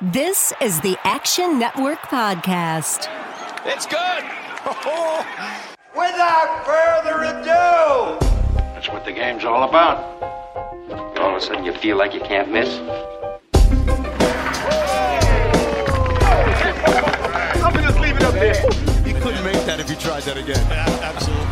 This is the Action Network Podcast. It's good. Without further ado, That's what the game's all about. All of a sudden, you feel like you can't miss. Something just leave it up there. You couldn't make that if you tried that again. Absolutely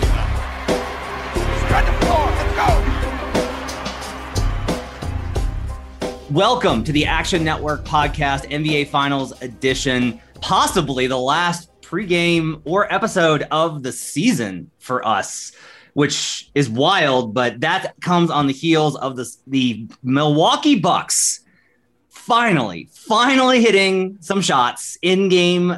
Welcome to the Action Network Podcast, NBA Finals edition, possibly the last pregame or episode of the season for us, which is wild, but that comes on the heels of the, the Milwaukee Bucks finally, finally hitting some shots in game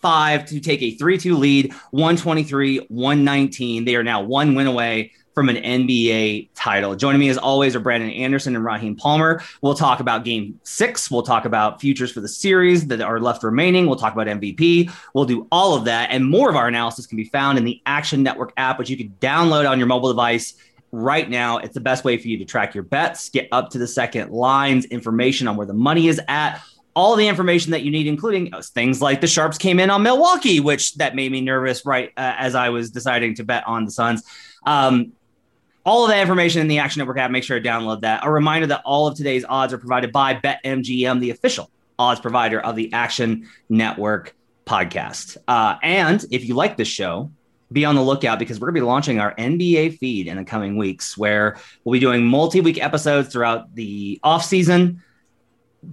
five to take a 3 2 lead, 123 119. They are now one win away from an NBA title. Joining me as always are Brandon Anderson and Raheem Palmer. We'll talk about game six. We'll talk about futures for the series that are left remaining. We'll talk about MVP. We'll do all of that. And more of our analysis can be found in the Action Network app, which you can download on your mobile device right now. It's the best way for you to track your bets, get up to the second lines, information on where the money is at. All the information that you need, including things like the sharps came in on Milwaukee, which that made me nervous right uh, as I was deciding to bet on the Suns. Um, all of that information in the Action Network app. Make sure to download that. A reminder that all of today's odds are provided by BetMGM, the official odds provider of the Action Network podcast. Uh, and if you like this show, be on the lookout because we're going to be launching our NBA feed in the coming weeks, where we'll be doing multi-week episodes throughout the off season,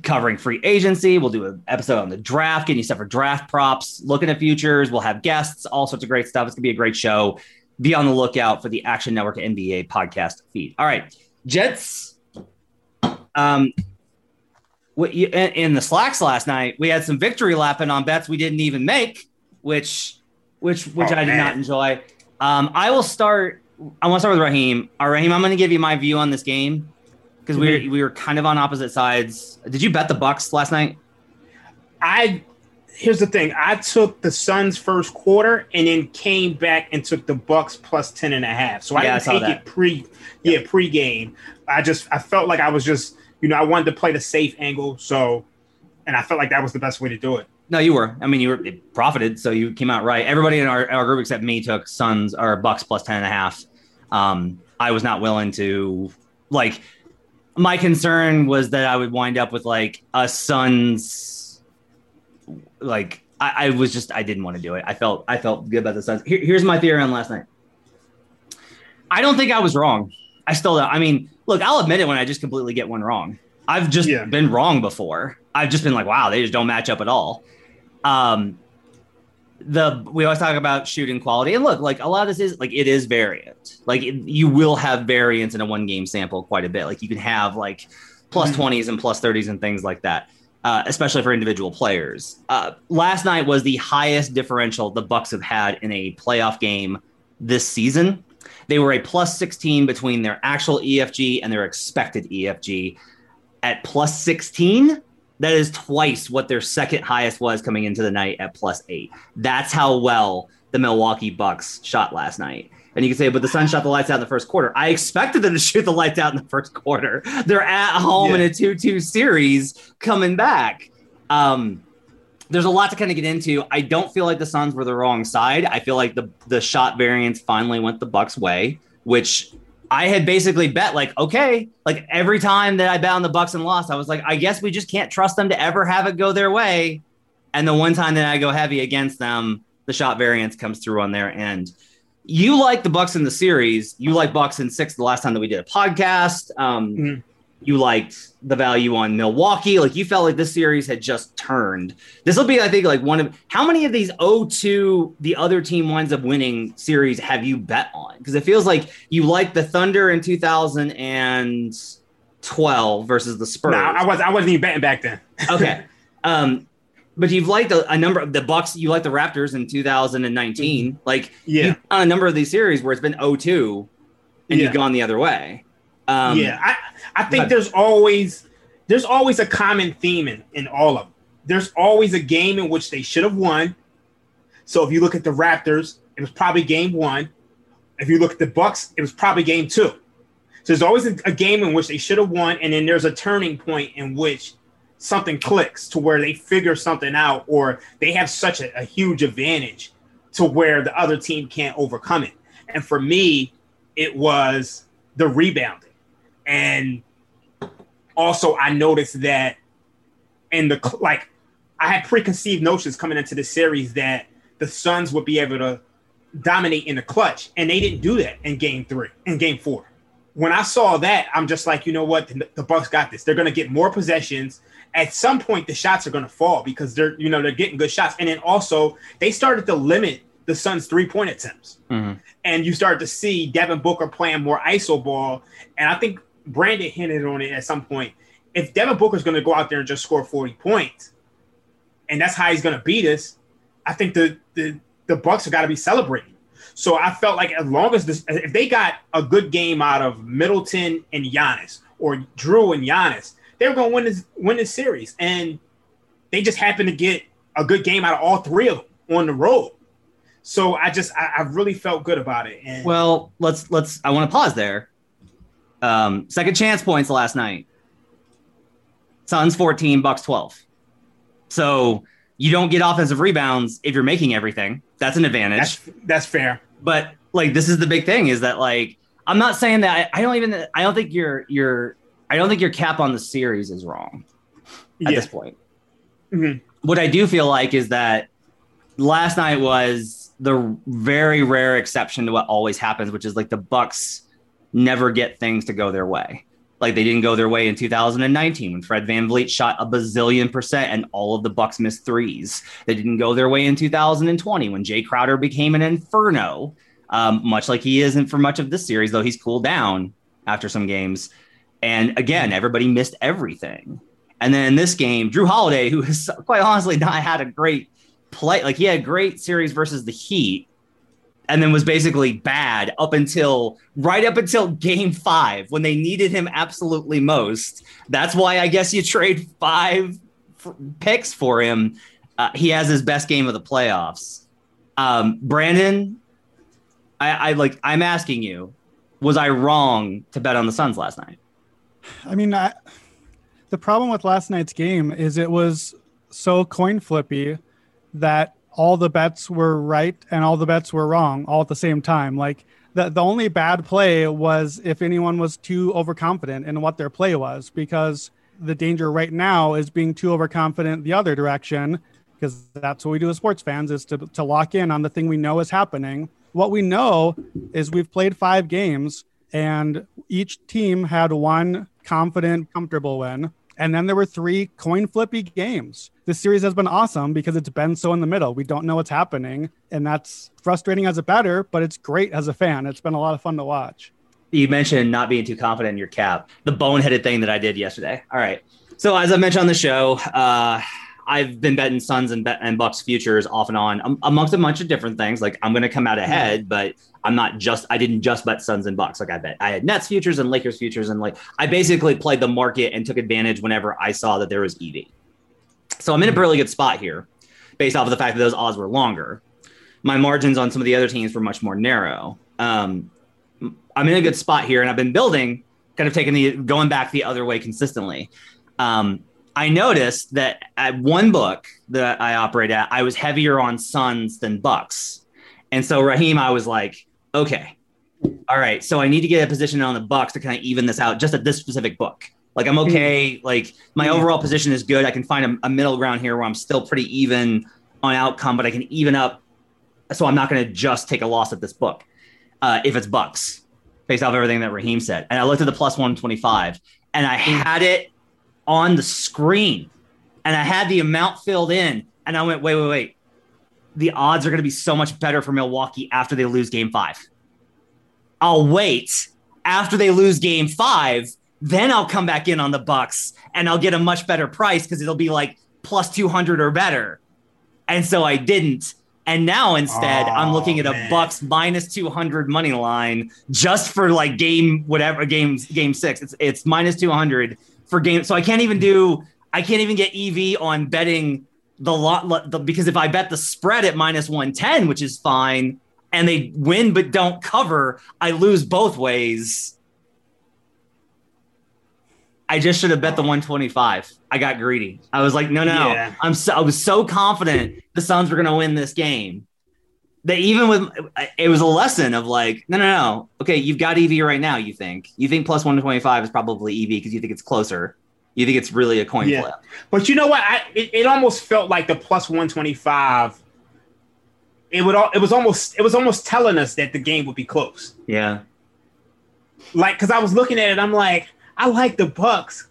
covering free agency. We'll do an episode on the draft, getting you stuff for draft props, looking at futures. We'll have guests, all sorts of great stuff. It's going to be a great show be on the lookout for the Action Network NBA podcast feed. All right, Jets. Um, what you in the slacks last night, we had some victory lapping on bets we didn't even make, which, which, which Oh, I did man. not enjoy. Um, I will start. I want to start with Raheem. All right, Raheem, I'm going to give you my view on this game because we Mm-hmm. were, we were kind of on opposite sides. Did you bet the Bucks last night? I here's the thing. I took the Suns first quarter and then came back and took the Bucks plus 10 and a half. So I Yeah, I didn't saw take that. it pre yeah, pre-game. I just I felt like I was just, you know, I wanted to play the safe angle. So and I felt like that was the best way to do it. No, you were. I mean, you were it profited, so you came out right. Everybody in our, our group except me took Suns or Bucks plus 10 and a half. Um, I was not willing to like my concern was that I would wind up with like a Suns like I, I was just I didn't want to do it. I felt I felt good about the Suns. Here, here's my theory on last night. I don't think I was wrong. I still don't. I mean, look, I'll admit it when I just completely get one wrong. I've just Yeah. been wrong before. I've just been like, wow, they just don't match up at all. Um, the we always talk about shooting quality, and look, like a lot of this is like it is variant. Like it, you will have variance in a one game sample quite a bit. Like you can have like plus twenties and plus thirties and things like that. Uh, especially for individual players. Uh, last night was the highest differential the Bucks have had in a playoff game this season. They were a plus 16 between their actual EFG and their expected EFG. At plus 16, that is twice what their second highest was coming into the night at plus eight. That's how well the Milwaukee Bucks shot last night. And you can say, but the Suns shot the lights out in the first quarter. I expected them to shoot the lights out in the first quarter. They're at home in a 2 2 series coming back. Um, there's a lot to kind of get into. I don't feel like the Suns were the wrong side. I feel like the the shot variance finally went the Bucks way, which I had basically bet like, okay, like every time that I bet on the Bucks and lost, I was like, I guess we just can't trust them to ever have it go their way. And the one time that I go heavy against them, the shot variance comes through on their end. You like the Bucks in the series. You like Bucks in six the last time that we did a podcast. Um, Mhm. You liked the value on Milwaukee. Like you felt like this series had just turned. This will be, I think, like one of how many of these 0-2 the other team winds up winning series have you bet on? Because it feels like you like the Thunder in 2012 versus the Spurs. No, I was I wasn't even betting back then. okay. Um, but you've liked a, a number of the Bucks. You like the Raptors in 2019. Like Yeah. done a number of these series where it's been 0-2 and Yeah. you've gone the other way. Um, yeah, I, I think but- there's always there's always a common theme in, in all of them. There's always a game in which they should have won. So if you look at the Raptors, it was probably game one. If you look at the Bucks, it was probably game two. So there's always a, a game in which they should have won, and then there's a turning point in which something clicks to where they figure something out or they have such a, a huge advantage to where the other team can't overcome it. And for me, it was the rebounding. And also, I noticed that in the like, I had preconceived notions coming into the series that the Suns would be able to dominate in the clutch, and they didn't do that in Game Three, in Game Four. When I saw that, I'm just like, you know what, the, the Bucks got this. They're going to get more possessions. At some point, the shots are going to fall because they're, you know, they're getting good shots, and then also they started to limit the Suns' three point attempts. Mm-hmm. And you start to see Devin Booker playing more ISO ball. And I think Brandon hinted on it at some point. If Devin Booker's going to go out there and just score 40 points, and that's how he's going to beat us, I think the, the, the Bucks have got to be celebrating. So I felt like as long as this, if they got a good game out of Middleton and Giannis or Jrue and Giannis, they were going to win this win this series, and they just happened to get a good game out of all three of them on the road. So I just I, I really felt good about it. And well, let's let's I want to pause there. Um, second chance points last night. Suns 14, Bucks 12. So you don't get offensive rebounds if you're making everything. That's an advantage. That's, that's fair. But like this is the big thing is that like I'm not saying that I, I don't even I don't think your your I don't think your cap on the series is wrong at yeah. this point. Mm-hmm. What I do feel like is that last night was the very rare exception to what always happens, which is like the Bucks never get things to go their way. Like they didn't go their way in 2019 when Fred Van VanVleet shot a bazillion percent and all of the Bucks missed threes. They didn't go their way in 2020 when Jae Crowder became an inferno, um, much like he isn't for much of this series, though he's cooled down after some games. And again, everybody missed everything. And then in this game, Jrue Holiday, who has quite honestly not had a great play like he had a great series versus the Heat and then was basically bad up until right up until game five when they needed him absolutely most. That's why I guess you trade five f- picks for him. Uh, he has his best game of the playoffs. Um, Brandon, I, I like. I'm asking you, was I wrong to bet on the Suns last night? I mean, I, the problem with last night's game is it was so coin flippy that all the bets were right and all the bets were wrong all at the same time. Like the, the only bad play was if anyone was too overconfident in what their play was, because the danger right now is being too overconfident the other direction, because that's what we do as sports fans is to, to lock in on the thing we know is happening. What we know is we've played five games and each team had one confident, comfortable win. And then there were three coin flippy games. This series has been awesome because it's been so in the middle. We don't know what's happening. And that's frustrating as a batter, but it's great as a fan. It's been a lot of fun to watch. You mentioned not being too confident in your cap, the boneheaded thing that I did yesterday. All right. So, as I mentioned on the show, uh, I've been betting Suns and, and Bucks futures off and on um, amongst a bunch of different things. Like I'm going to come out ahead, but I'm not just I didn't just bet Suns and Bucks. Like I bet I had Nets futures and Lakers futures, and like I basically played the market and took advantage whenever I saw that there was EV. So I'm in a really good spot here, based off of the fact that those odds were longer. My margins on some of the other teams were much more narrow. Um, I'm in a good spot here, and I've been building, kind of taking the going back the other way consistently. Um, I noticed that at one book that I operate at, I was heavier on Suns than Bucks. And so Raheem, I was like, okay, all right. So I need to get a position on the Bucks to kind of even this out just at this specific book. Like I'm okay. Like my overall position is good. I can find a, a middle ground here where I'm still pretty even on outcome, but I can even up. So I'm not going to just take a loss at this book uh, if it's Bucks based off everything that Raheem said. And I looked at the plus 125 and I had it on the screen and I had the amount filled in and I went, wait, wait, wait. The odds are going to be so much better for Milwaukee after they lose game five. I'll wait after they lose game five. Then I'll come back in on the Bucks and I'll get a much better price because it'll be like plus 200 or better. And so I didn't. And now instead, oh, I'm looking at a man. Bucks minus 200 money line just for like game whatever game game six. It's it's minus 200 for game. So I can't even do. I can't even get EV on betting the lot the, because if I bet the spread at minus 110, which is fine, and they win but don't cover, I lose both ways. I just should have bet the 125. I got greedy. I was like, no, no, Yeah. I'm so I was so confident the Suns were going to win this game. That even with uh, it was a lesson of like, no, no, no. Okay, you've got EV right now. You think you think plus 125 is probably EV because you think it's closer. You think it's really a coin Yeah. flip. But you know what? I it, it almost felt like the plus one twenty five. It would all. It was almost. It was almost telling us that the game would be close. Yeah. Like because I was looking at it, I'm like, I like the Bucks,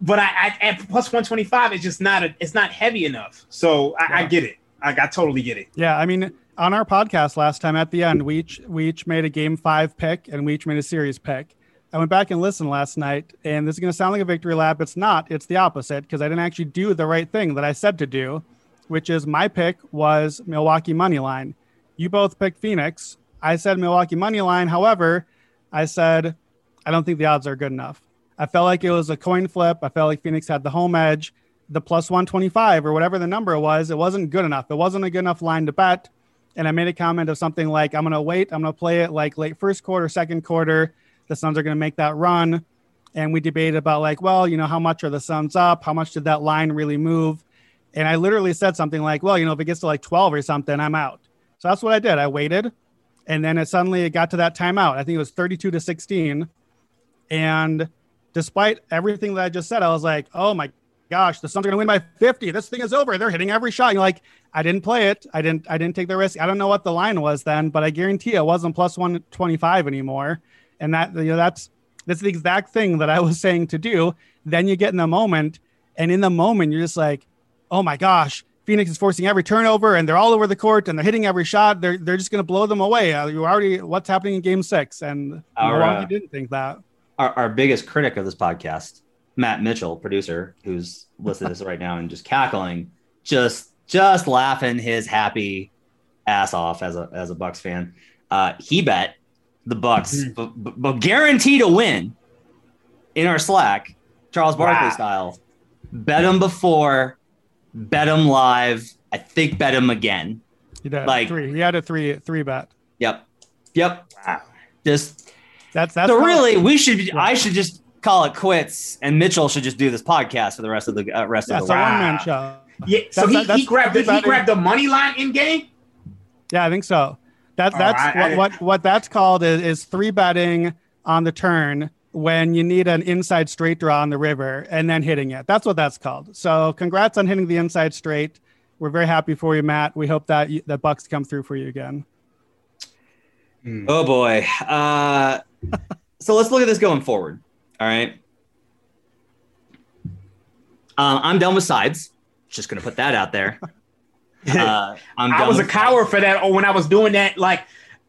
but I, I at plus one twenty five, it's just not a. It's not heavy enough. So I, I get it. I, I totally get it. Yeah, I mean, on our podcast last time at the end, we each we each made a game five pick and we each made a series pick. I went back and listened last night, and this is going to sound like a victory lap. It's not. It's the opposite because I didn't actually do the right thing that I said to do, which is my pick was Milwaukee money line. You both picked Phoenix. I said Milwaukee money line. However, I said I don't think the odds are good enough. I felt like it was a coin flip. I felt like Phoenix had the home edge. The plus 125 or whatever the number was, it wasn't good enough. It wasn't a good enough line to bet. And I made a comment of something like, I'm going to wait. I'm going to play it like late first quarter, second quarter. The Suns are going to make that run. And we debated about, like, well, you know, how much are the Suns up? How much did that line really move? And I literally said something like, well, you know, if it gets to like 12 or something, I'm out. So that's what I did. I waited. And then it suddenly it got to that timeout. I think it was 32 to 16. And despite everything that I just said, I was like, oh my gosh, the Suns are going to win by 50. This thing is over. They're hitting every shot. You're like, I didn't play it. I didn't. I didn't take the risk. I don't know what the line was then, but I guarantee it wasn't plus 125 anymore. And that you know that's that's the exact thing that I was saying to do. Then you get in the moment, and in the moment you're just like, oh my gosh. Phoenix is forcing every turnover, and they're all over the court, and they're hitting every shot. They're they're just going to blow them away. Uh, you already what's happening in Game Six, and Our, Milwaukee uh, didn't think that. Our, our biggest critic of this podcast, Matt Mitchell, producer, who's listening to this right now and just cackling, just just laughing his happy ass off as a as a Bucks fan. Uh, he bet the Bucks, Mhm. but, but, but guarantee to win in our Slack, Charles Barkley Wow. style. Bet him before, bet him live. I think bet him again. He did like- three. He had a three three bet. Yep, yep. Wow. Just That's that's so really, we should. I should just call it quits, and Mitchell should just do this podcast for the rest of the uh, rest Yeah, of it's the a one man show. Yeah. So That's- he, that's he grabbed the, he grabbed the money line in game. Yeah, I think so. That's Oh, that's I- I- what, what what that's called is, is three betting on the turn when you need an inside straight draw on the river and then hitting it. That's what that's called. So congrats on hitting the inside straight. We're very happy for you, Matt. We hope that you, that Bucks come through for you again. Oh boy. Uh, so let's look at this going forward. All right. Um, I'm done with sides. Just gonna put that out there. Uh, I'm I was a with- coward for that. Or when I was doing that, like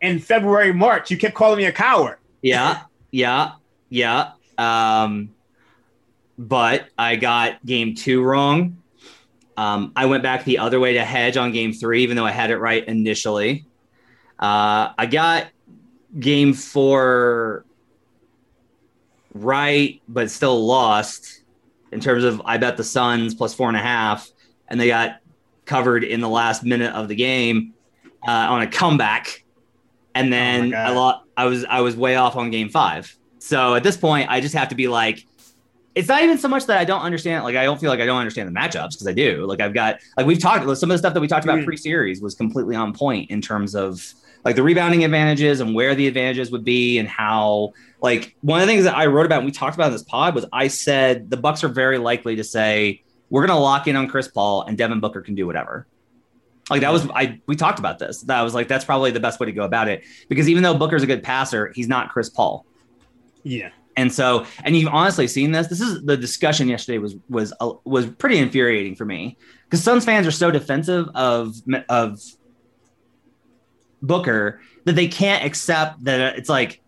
in February, March, you kept calling me a coward. Yeah, yeah, yeah. Um, but I got game two wrong. Um, I went back the other way to hedge on game three, even though I had it right initially. Uh, I got game four right, but still lost in terms of I bet the Suns plus four and a half, and they got covered in the last minute of the game uh, on a comeback. And then God. I lost. I was I was way off on game five. So at this point, I just have to be like, it's not even so much that I don't understand. Like I don't feel like I don't understand the matchups because I do. Like I've got like we've talked some of the stuff that we talked about Mm. pre-series was completely on point in terms of like the rebounding advantages and where the advantages would be and how like one of the things that I wrote about and we talked about in this pod was I said the Bucks are very likely to say we're going to lock in on Chris Paul and Devin Booker can do whatever. Like that was I we talked about this. That was like that's probably the best way to go about it because even though Booker's a good passer, he's not Chris Paul. Yeah. And so, and you've honestly seen this. This is the discussion yesterday was was uh, was pretty infuriating for me because Suns fans are so defensive of of Booker that they can't accept that it's like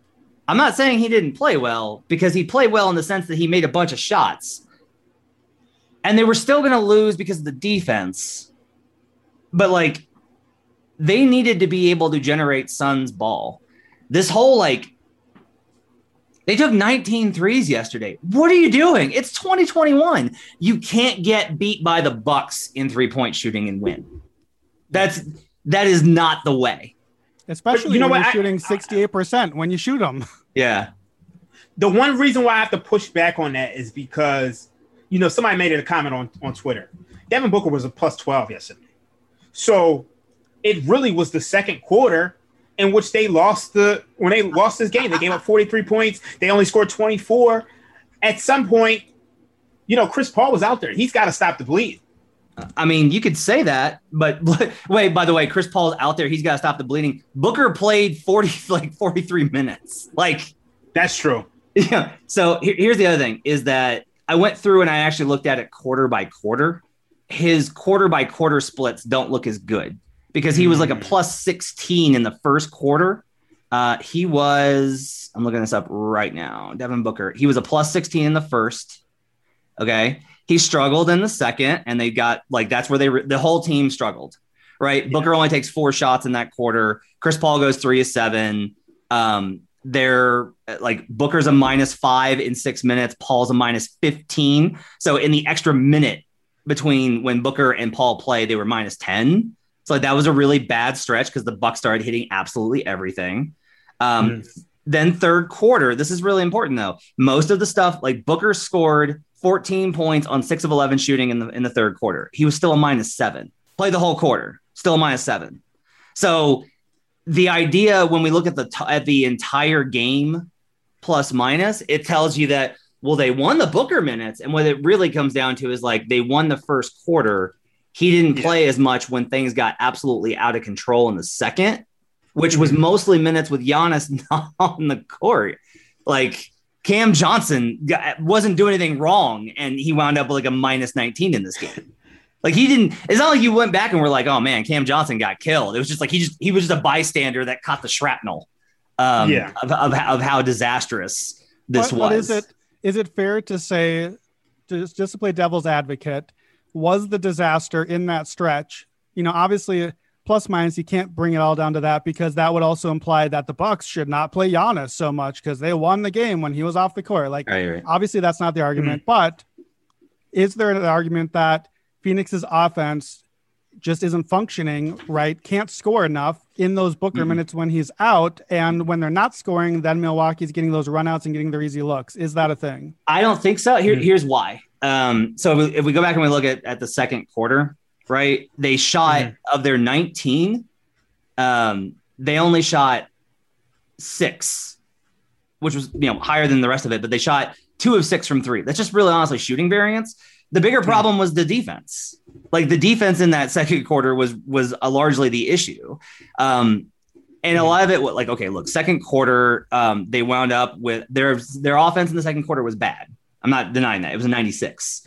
I'm not saying he didn't play well because he played well in the sense that he made a bunch of shots, and they were still going to lose because of the defense. But like, they needed to be able to generate Suns ball. This whole like they took 19 threes yesterday. What are you doing? It's 2021. You can't get beat by the Bucks in three-point shooting and win. That's that is not the way. Especially you know when what? you're I- shooting 68% when you shoot them. Yeah. the one reason why I have to push back on that is because you know somebody made it a comment on on Twitter. Devin Booker was a plus twelve yesterday, so it really was the second quarter in which they lost the when they lost this game. They gave up forty three points. They only scored twenty four. At some point, you know, Chris Paul was out there. He's got to stop the bleed. I mean, you could say that, but wait. By the way, Chris Paul's out there. He's got to stop the bleeding. Booker played forty like forty three minutes. Like that's true. Yeah. So here, here's the other thing: is that I went through and I actually looked at it quarter by quarter. His quarter by quarter splits don't look as good because he was like a plus sixteen in the first quarter. Uh, he was. I'm looking this up right now. Devin Booker. He was a plus sixteen in the first. Okay he struggled in the second, and they got like that's where they re- the whole team struggled. Right, yeah. Booker only takes four shots in that quarter. Chris Paul goes three of seven. Um, they're like Booker's a minus five in six minutes. Paul's a minus fifteen. So in the extra minute between when Booker and Paul play, they were minus ten. So like, that was a really bad stretch because the Bucks started hitting absolutely everything. Um, mm. Then third quarter, this is really important though. Most of the stuff like Booker scored 14 points on six of 11 shooting in the in the third quarter. He was still a minus seven. Played the whole quarter, still a minus seven. So the idea when we look at the t- at the entire game plus minus, it tells you that well they won the Booker minutes, and what it really comes down to is like they won the first quarter. He didn't play as much when things got absolutely out of control in the second, which was mm-hmm. mostly minutes with Giannis not on the court. Like Cam Johnson wasn't doing anything wrong, and he wound up like a minus 19 in this game. Like he didn't. It's not like you went back and were like, "Oh man, Cam Johnson got killed." It was just like he just he was just a bystander that caught the shrapnel. Um, yeah. Of, of, of how disastrous this what, was. What is it? Is it fair to say, just just to play devil's advocate, was the disaster in that stretch? You know, obviously plus minus you can't bring it all down to that because that would also imply that the bucks should not play Giannis so much because they won the game when he was off the court like right, right. obviously that's not the argument mm-hmm. but is there an argument that phoenix's offense just isn't functioning right can't score enough in those booker mm-hmm. minutes when he's out and when they're not scoring then milwaukee's getting those runouts and getting their easy looks is that a thing i don't think so Here, mm-hmm. here's why um, so if we, if we go back and we look at, at the second quarter right? They shot mm-hmm. of their 19, um, they only shot six, which was you know higher than the rest of it, but they shot two of six from three. That's just really honestly shooting variance. The bigger mm-hmm. problem was the defense. Like the defense in that second quarter was was largely the issue. Um, and a mm-hmm. lot of it was like, okay, look, second quarter, um, they wound up with their their offense in the second quarter was bad. I'm not denying that. It was a 96.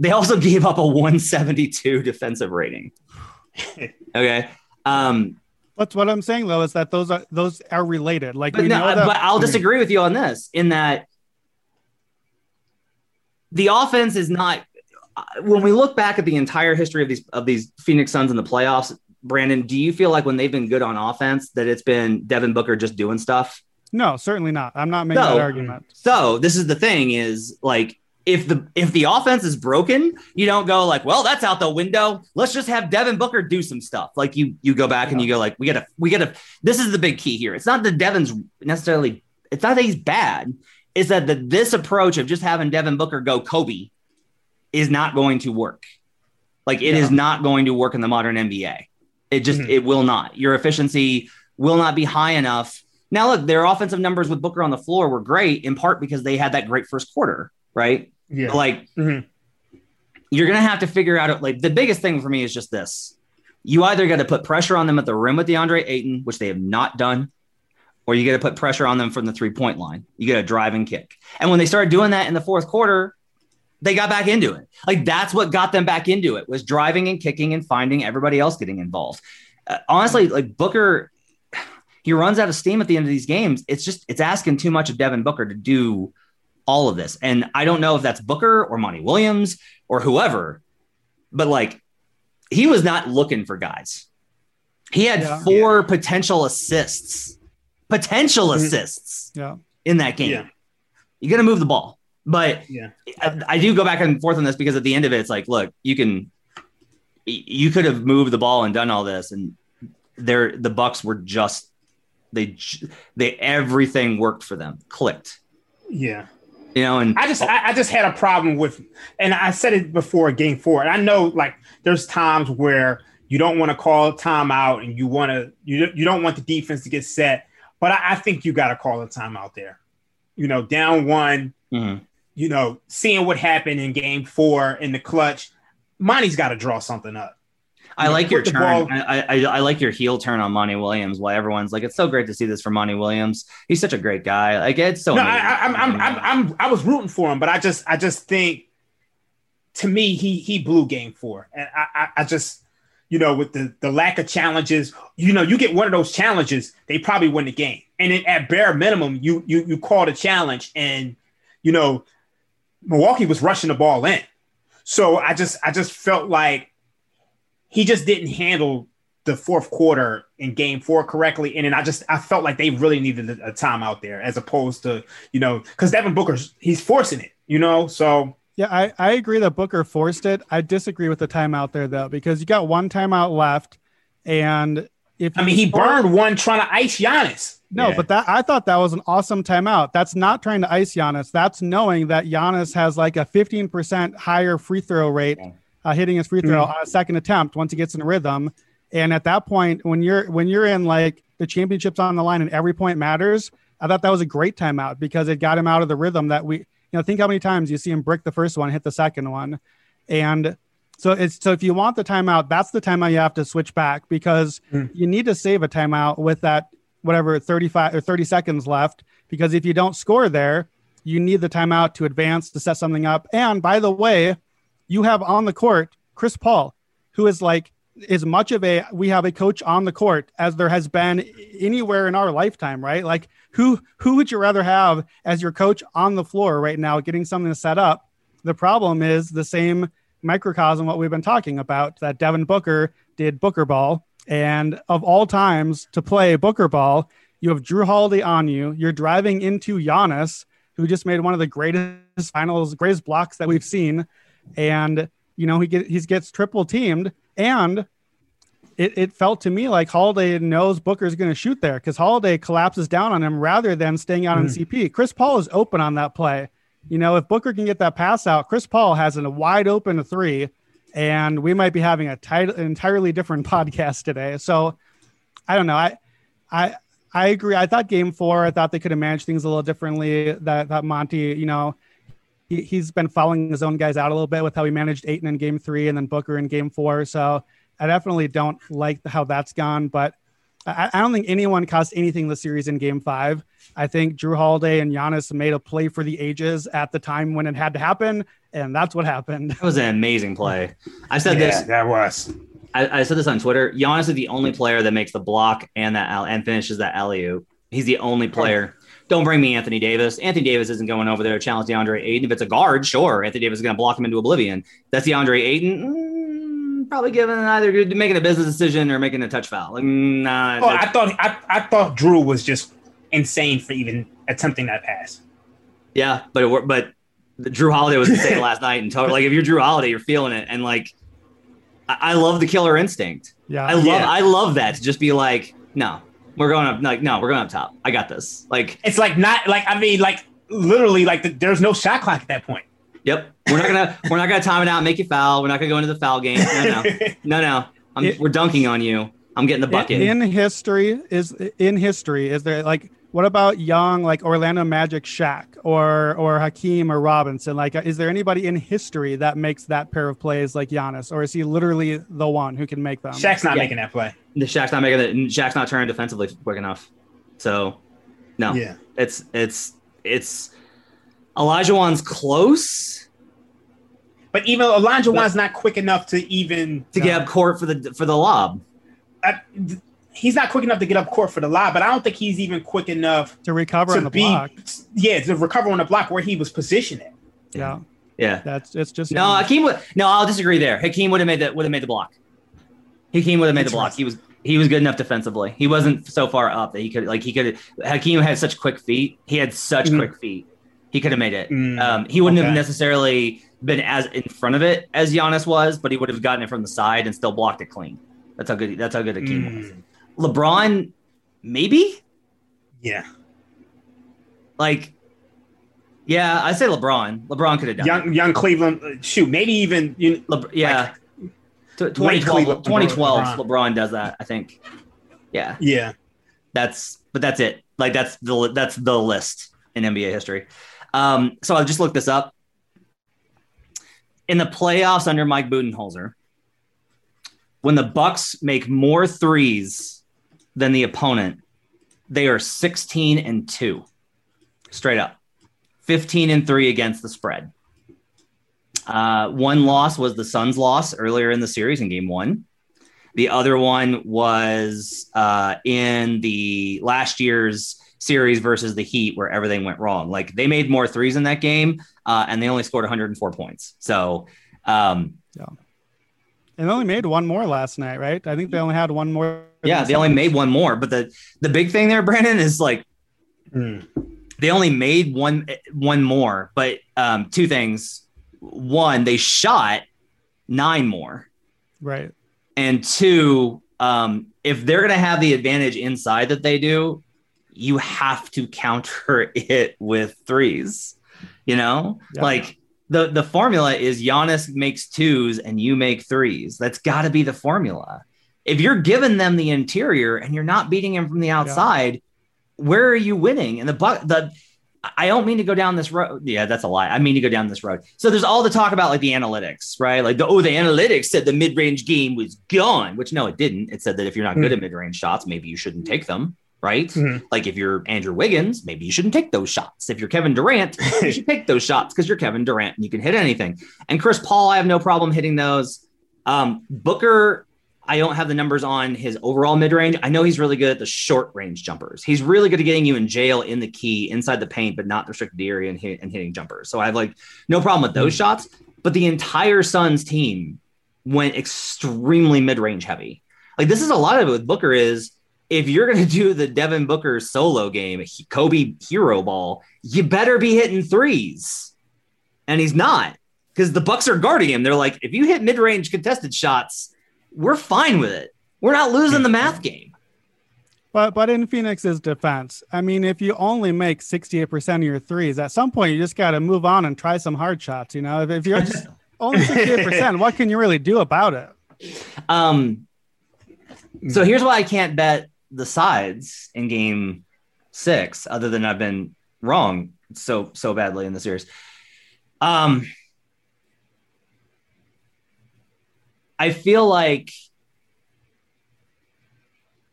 They also gave up a 172 defensive rating. okay. Um, That's what I'm saying though, is that those are those are related. Like, but, no, that- but I'll disagree with you on this in that the offense is not. When we look back at the entire history of these of these Phoenix Suns in the playoffs, Brandon, do you feel like when they've been good on offense that it's been Devin Booker just doing stuff? No, certainly not. I'm not making so, that argument. So this is the thing: is like if the if the offense is broken, you don't go like, well, that's out the window. Let's just have Devin Booker do some stuff. Like you you go back yeah. and you go like, we gotta we gotta. This is the big key here. It's not that Devin's necessarily. It's not that he's bad. It's that the, this approach of just having Devin Booker go Kobe is not going to work. Like it yeah. is not going to work in the modern NBA. It just mm-hmm. it will not. Your efficiency will not be high enough. Now look, their offensive numbers with Booker on the floor were great in part because they had that great first quarter right? Yeah. like mm-hmm. you're gonna have to figure out like the biggest thing for me is just this. You either got to put pressure on them at the rim with DeAndre Ayton, which they have not done, or you got to put pressure on them from the three point line. You get a drive and kick. And when they started doing that in the fourth quarter, they got back into it. Like that's what got them back into it was driving and kicking and finding everybody else getting involved. Uh, honestly, like Booker, he runs out of steam at the end of these games. It's just it's asking too much of Devin Booker to do all of this. And I don't know if that's Booker or Monty Williams or whoever, but like he was not looking for guys. He had yeah. four yeah. potential assists, potential mm-hmm. assists yeah. in that game. Yeah. You got to move the ball. But yeah. I, I do go back and forth on this because at the end of it, it's like, look, you can, you could have moved the ball and done all this, and there the Bucks were just they they everything worked for them, clicked Yeah. You know, and I just I, I just had a problem with and I said it before game four. And I know like there's times where you don't want to call a timeout and you want to you, you don't want the defense to get set, but I, I think you got to call a timeout there. You know, down one, Mhm. you know, seeing what happened in game four in the clutch, Monty's got to draw something up. I like your turn. I, I I like your heel turn on Monty Williams. Why everyone's like, it's so great to see this from Monty Williams. He's such a great guy. Like it's so. no, I. I, I'm, I'm, I'm, I'm, I was rooting for him, but I just, I just think, to me, he he blew game four, and I, I, I just, you know, with the the lack of challenges, you know, you get one of those challenges, they probably win the game, and then at bare minimum, you you you call the challenge, and you know, Milwaukee was rushing the ball in, so I just, I just felt like he just didn't handle the fourth quarter in game four correctly. And then I just I felt like they really needed a, a timeout there as opposed to, you know, because Devin Booker's he's forcing it, you know. So Yeah, I, I agree that Booker forced it. I disagree with the timeout there though, because you got one timeout left, and if I mean he score- burned one trying to ice Giannis. No, Yeah. but that I thought that was an awesome timeout. That's not trying to ice Giannis. That's knowing that Giannis has like a 15% higher free throw rate, uh, hitting his free throw on a second attempt once he gets in rhythm. And at that point, when you're when you're in like the championships on the line and every point matters, I thought that was a great timeout because it got him out of the rhythm that we, you know, think how many times you see him brick the first one, hit the second one, and so it's so if you want the timeout, that's the timeout you have to switch back because mm. you need to save a timeout with that whatever 35 or 30 seconds left because if you don't score there, you need the timeout to advance to set something up. And by the way, you have on the court Chris Paul, who is like as much of a we have a coach on the court as there has been anywhere in our lifetime, right? Like who who would you rather have as your coach on the floor right now getting something set up? The problem is the same microcosm what we've been talking about that Devin Booker did Booker ball and of all times to play Booker ball, you have Jrue Holiday on you. You're driving into Giannis, who just made one of the greatest finals, greatest blocks that we've seen, and you know he get he gets triple teamed, and it, it felt to me like Holiday knows Booker's going to shoot there because Holiday collapses down on him rather than staying out on hmm. CP. Chris Paul is open on that play. You know, if Booker can get that pass out, Chris Paul has a wide open three, and we might be having a tight, entirely different podcast today. So I don't know. I, I, I agree. I thought game four, I thought they could have managed things a little differently. That that Monty, you know, he, he's been following his own guys out a little bit with how he managed Ayton in game three and then Booker in game four. So I definitely don't like how that's gone. But I, I don't think anyone cost anything the series in game five. I think Jrue Holiday and Giannis made a play for the ages at the time when it had to happen, and that's what happened. That was an amazing play. I said yeah, this. that was. I, I said this on Twitter. Giannis is the only player that makes the block and that and finishes that alley oop. He's the only player. Don't bring me Anthony Davis. Anthony Davis isn't going over there to challenge DeAndre Ayton. If it's a guard, sure, Anthony Davis is going to block him into oblivion. That's DeAndre Ayton. Mm, probably giving either making a business decision or making a touch foul. Like, nah, Oh, I thought I, I thought Jrue was just insane for even attempting that pass. Yeah, but it, wor- but the Jrue Holiday was insane last night, and total, like if you're Jrue Holiday, you're feeling it, and like I, I love the killer instinct. Yeah, I love Yeah. I love that to just be like, no, we're going up, like no, we're going up top. I got this. Like, It's like not like I mean like literally like the, there's no shot clock at that point. yep, we're not gonna we're not gonna time it out, and make you foul. We're not gonna go into the foul game. No, no, no, no. I'm, It- we're dunking on you. I'm getting the bucket. In, in history, is in history, is there like what about young like Orlando Magic Shaq or or Hakeem or Robinson? Like, is there anybody in history that makes that pair of plays like Giannis, or is he literally the one who can make them? Shaq's not Yeah. making that play. the Shaq's not making it. and Shaq's not turning defensively quick enough. So, no. Yeah. it's it's it's Olajuwon's close But even Olajuwon's not quick enough to even to get up court for the for the lob. uh, th- he's not quick enough to get up court for the lob, but I don't think he's even quick enough to recover to on the be block. yeah to recover on the block where he was positioned at. Yeah, Yeah. that's it's just No, Hakeem would no, I'll disagree there. Hakeem would have made that would have made the block. Hakeem would have made the block. He was he was good enough defensively. He wasn't so far up that he could like he could Hakeem had such quick feet. He had such Mhm. quick feet. He could have made it. Mm, um, he wouldn't have necessarily been as in front of it as Giannis was, but he would have gotten it from the side and still blocked it clean. That's how good that's how good Hakeem was. LeBron, maybe? yeah. Like Yeah, I say LeBron. LeBron could have done. it. Young young Cleveland. Shoot, maybe even you. Lebr- yeah. Late 2012, 2012 LeBron. LeBron. does that, I think. Yeah, Yeah. that's but that's it. Like that's the that's the list in NBA history. Um, so I just looked this up. In the playoffs under Mike Budenholzer, when the Bucks make more threes than the opponent, they are 16 and 2. Straight up. 15 and 3 against the spread. Uh, one loss was the Suns' loss earlier in the series in game one. The other one was uh, in the last year's series versus the Heat, where everything went wrong. Like they made more threes in that game, uh, and they only scored 104 points. So, um, And they only made one more last night, right? I think they only had one more. Yeah, they only made one more. But the the big thing there, Brandon, is like Mm. they only made one one more. But um, two things: one, they shot nine more. Right. and two, um, if they're going to have the advantage inside that they do, you have to counter it with threes. You know, Yeah. like the the formula is Giannis makes twos and you make threes. That's got to be the formula. If you're giving them the interior and you're not beating them from the outside, where are you winning? And the buck the I don't mean to go down this road. Yeah, that's a lie. I mean to go down this road. So there's all the talk about like the analytics, right? Like the oh, the analytics said the mid-range game was gone, which no, it didn't. It said that if you're not good at mid-range shots, maybe you shouldn't take them, right? Mhm. Like if you're Andrew Wiggins, maybe you shouldn't take those shots. If you're Kevin Durant, you should take those shots because you're Kevin Durant and you can hit anything. And Chris Paul, I have no problem hitting those. Um, Booker, I don't have the numbers on his overall mid range. I know he's really good at the short range jumpers. He's really good at getting you in jail in the key inside the paint, but not the restricted area and, hit, and hitting jumpers. So I have like no problem with those hmm. shots. But the entire Suns team went extremely mid range heavy. Like this is a lot of it with Booker is if you're going to do the Devin Booker solo game, Kobe hero ball, you better be hitting threes. And he's not because the Bucks are guarding him. They're like, if you hit mid range contested shots, we're fine with it. We're not losing the math game. But but in Phoenix's defense, I mean, if you only make 68% of your threes, at some point you just got to move on and try some hard shots. You know, if, if you're just only 68%, what can you really do about it? Um, so here's why I can't bet the sides in game six, other than I've been wrong so so badly in the series. Um, I feel like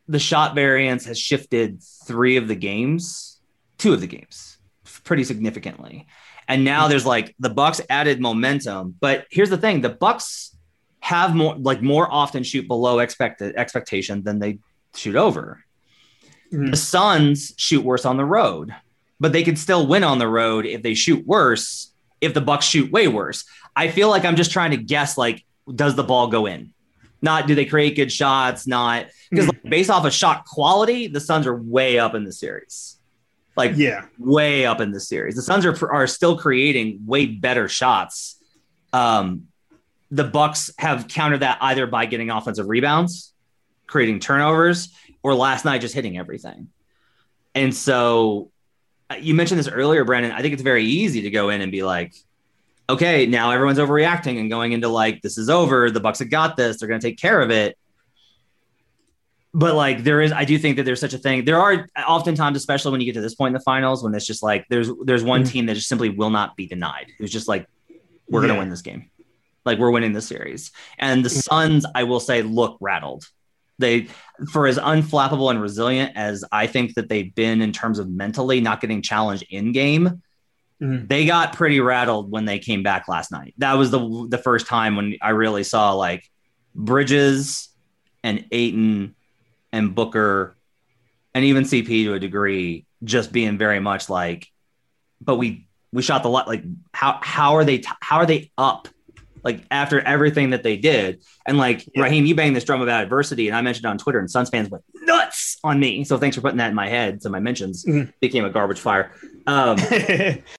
the shot variance has shifted three of the games, two of the games, pretty significantly. And now there's like the Bucks added momentum, but here's the thing: the Bucks have more like more often shoot below expected expectation than they shoot over. Mhm. The Suns shoot worse on the road, but they could still win on the road if they shoot worse. If the Bucks shoot way worse, I feel like I'm just trying to guess like, does the ball go in? Not do they create good shots? Not because like, based off of shot quality, the Suns are way up in the series. Like Yeah. way up in the series. The Suns are are still creating way better shots. Um, the Bucks have countered that either by getting offensive rebounds, creating turnovers, or last night just hitting everything. And so, uh, you mentioned this earlier, Brandon. I think it's very easy to go in and be like, okay, now everyone's overreacting and going into like, this is over. The Bucks have got this. They're going to take care of it but like there is i do think that there's such a thing there are oftentimes especially when you get to this point in the finals when it's just like there's there's one Mhm. team that just simply will not be denied it's just like we're Yeah. gonna win this game like we're winning this series and the suns i will say look rattled they for as unflappable and resilient as i think that they've been in terms of mentally not getting challenged in game Mhm. they got pretty rattled when they came back last night that was the the first time when i really saw like bridges and Ayton and Booker and even CP to a degree just being very much like, but we we shot the lot like how how are they how are they up like after everything that they did and like Yeah. Raheem you banged this drum about adversity and I mentioned on Twitter and Suns fans went nuts on me so thanks for putting that in my head so my mentions Mhm. became a garbage fire um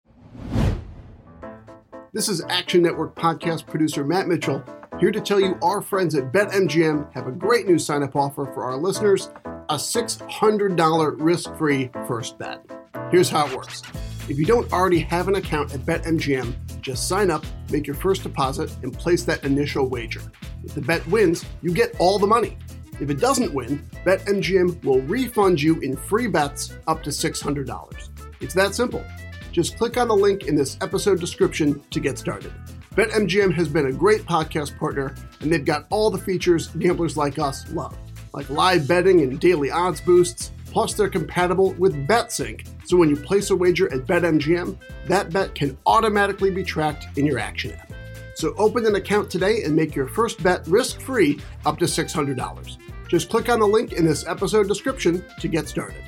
This is Action Network podcast producer Matt Mitchell here to tell you our friends at BetMGM have a great new sign up offer for our listeners a $600 risk free first bet. Here's how it works If you don't already have an account at BetMGM, just sign up, make your first deposit, and place that initial wager. If the bet wins, you get all the money. If it doesn't win, BetMGM will refund you in free bets up to $600. It's that simple. Just click on the link in this episode description to get started. BetMGM has been a great podcast partner, and they've got all the features gamblers like us love, like live betting and daily odds boosts Plus, they're compatible with BetSync, so when you place a wager at BetMGM, that bet can automatically be tracked in your Action app. So open an account today and make your first bet risk-free up to $600. Just click on the link in this episode description to get started.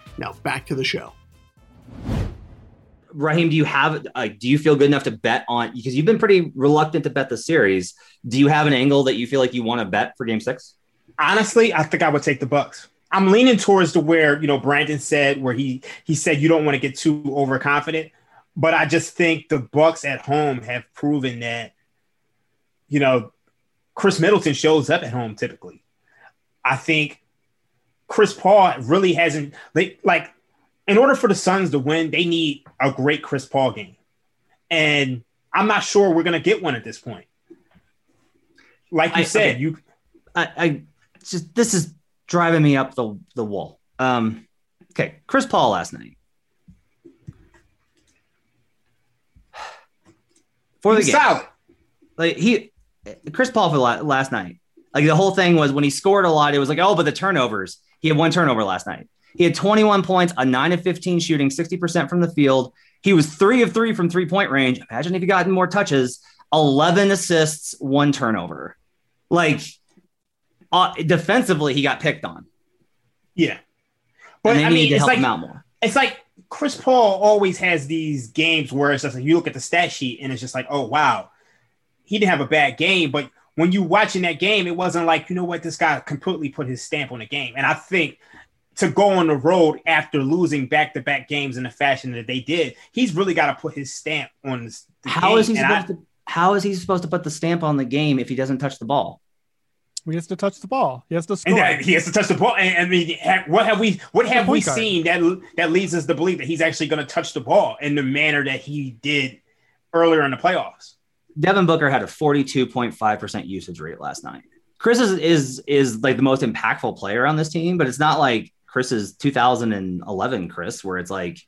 Now back to the show. Raheem, do you have uh, do you feel good enough to bet on because you've been pretty reluctant to bet the series? Do you have an angle that you feel like you want to bet for game six? Honestly, I think I would take the Bucks. I'm leaning towards the where, you know, Brandon said where he he said you don't want to get too overconfident, but I just think the Bucks at home have proven that you know, Khris Middleton shows up at home typically. I think Chris Paul really hasn't they like in order for the Suns to win, they need a great Chris Paul game. And I'm not sure we're gonna get one at this point. Like you I, said, okay. you I, I just this is driving me up the, the wall. Um okay, Chris Paul last night. For the game. Solid. Like he Chris Paul for last night. Like the whole thing was when he scored a lot, it was like, oh, but the turnovers. He had one turnover last night. He had 21 points, a 9 of 15 shooting, 60% from the field. He was 3 of 3 from three-point range. Imagine if he gotten more touches, 11 assists, one turnover. Like uh, defensively, he got picked on. Yeah. But I mean, it's like, It's like Chris Paul always has these games where it's just like you look at the stat sheet and it's just like, oh wow, he didn't have a bad game, but when you watching that game, it wasn't like, you know what, this guy completely put his stamp on the game. And I think to go on the road after losing back to back games in the fashion that they did, he's really got to put his stamp on the how game. is he supposed I, to how is he supposed to put the stamp on the game if he doesn't touch the ball? He has to touch the ball. He has to score. That, he has to touch the ball. And I mean, what have we what have we guard. seen that that leads us to believe that he's actually going to touch the ball in the manner that he did earlier in the playoffs? Devin Booker had a 42.5% usage rate last night. Chris is, is is like the most impactful player on this team, but it's not like Chris's 2011 Chris, where it's like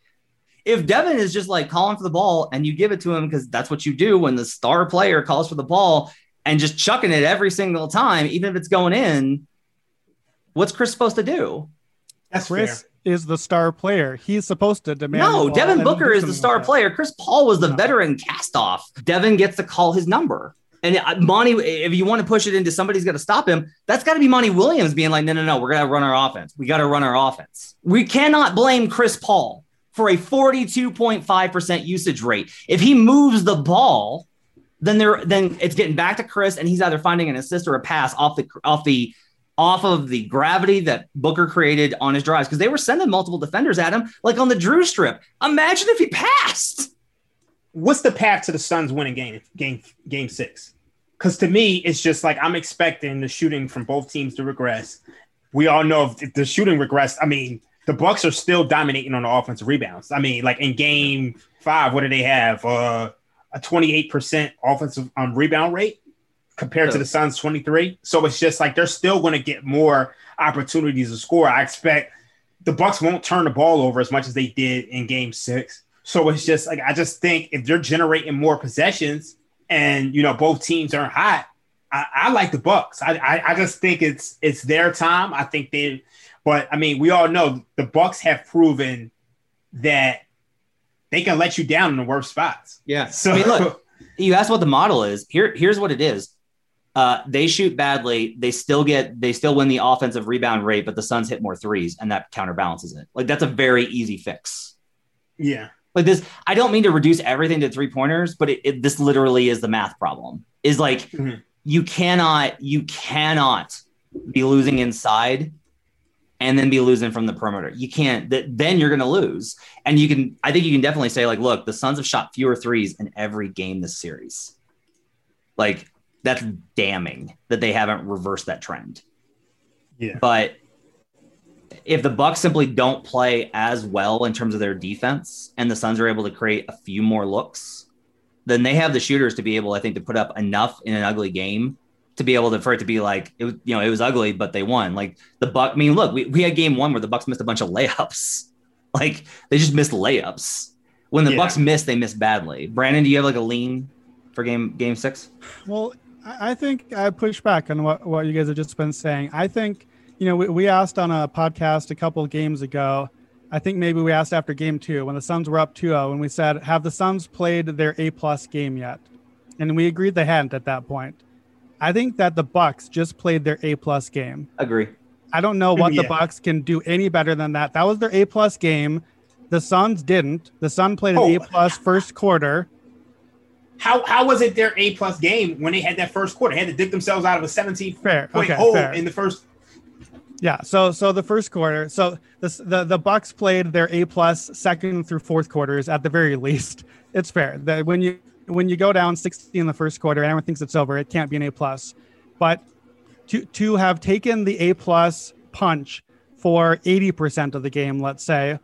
if Devin is just like calling for the ball and you give it to him because that's what you do when the star player calls for the ball and just chucking it every single time, even if it's going in, what's Chris supposed to do? That's Chris fair is the star player. He's supposed to demand. No, Devin Booker is the star player. Chris Paul was the no. veteran cast off. Devin gets to call his number. And uh, Monty, if you want to push it into somebody's got to stop him, that's got to be Monty Williams being like, no, no, no, we're going to run our offense. We got to run our offense. We cannot blame Chris Paul for a 42.5% usage rate. If he moves the ball, then there, then it's getting back to Chris, and he's either finding an assist or a pass off the off the off of the gravity that Booker created on his drives because they were sending multiple defenders at him, like on the Jrue strip. Imagine if he passed. What's the path to the Suns winning game game game six? Because to me, it's just like I'm expecting the shooting from both teams to regress. We all know if the shooting regressed, I mean, the Bucks are still dominating on the offensive rebounds. I mean, like in game five, what do they have? Uh, a 28% offensive um, rebound rate compared to the Suns 23. So it's just like they're still going to get more opportunities to score. I expect the Bucks won't turn the ball over as much as they did in game 6. So it's just like I just think if they're generating more possessions and you know both teams are hot, I, I like the Bucks. I, I, I just think it's it's their time. I think they but I mean we all know the Bucks have proven that they can let you down in the worst spots. Yeah. So I mean, look, you asked what the model is. Here, here's what it is. Uh, they shoot badly. They still get they still win the offensive rebound rate, but the Suns hit more threes, and that counterbalances it. Like that's a very easy fix. Yeah. Like this, I don't mean to reduce everything to three pointers, but it, it, this literally is the math problem. Is like Mhm. you cannot, you cannot be losing inside and then be losing from the perimeter. You can't. Th- then you're going to lose. And you can. I think you can definitely say like, look, the Suns have shot fewer threes in every game this series. Like that's damning that they haven't reversed that trend. Yeah. But if the Bucks simply don't play as well in terms of their defense, and the Suns are able to create a few more looks, then they have the shooters to be able, I think, to put up enough in an ugly game to be able to for it to be like it was, you know, it was ugly, but they won. Like the Buck. I mean, look, we, we had game one where the Bucks missed a bunch of layups. Like they just missed layups. When the Yeah. Bucks miss, they miss badly. Brandon, do you have like a lean for game game six? Well, I I think I push back on what, what you guys have just been saying. I think, you know, we, we asked on a podcast a couple of games ago. I think maybe we asked after game two when the Suns were up 2 0, and we said, Have the Suns played their A plus game yet? And we agreed they hadn't at that point. I think that the Bucks just played their A plus game. Agree. I don't know what the Bucks can do any better than that. That was their A plus game. The Suns didn't. The Sun played an Oh. A plus first quarter. How how was it their A plus game when they had that first quarter? They had to dig themselves out of a 17 Fair. point Okay. hole fair. in the first. Yeah, so so the first quarter, so the the, the Bucks played their A plus second through fourth quarters at the very least. It's fair that when you when you go down 60 in the first quarter everyone thinks it's over, it can't be an A plus. But to to have taken the A plus punch for 80% of the game, let's say,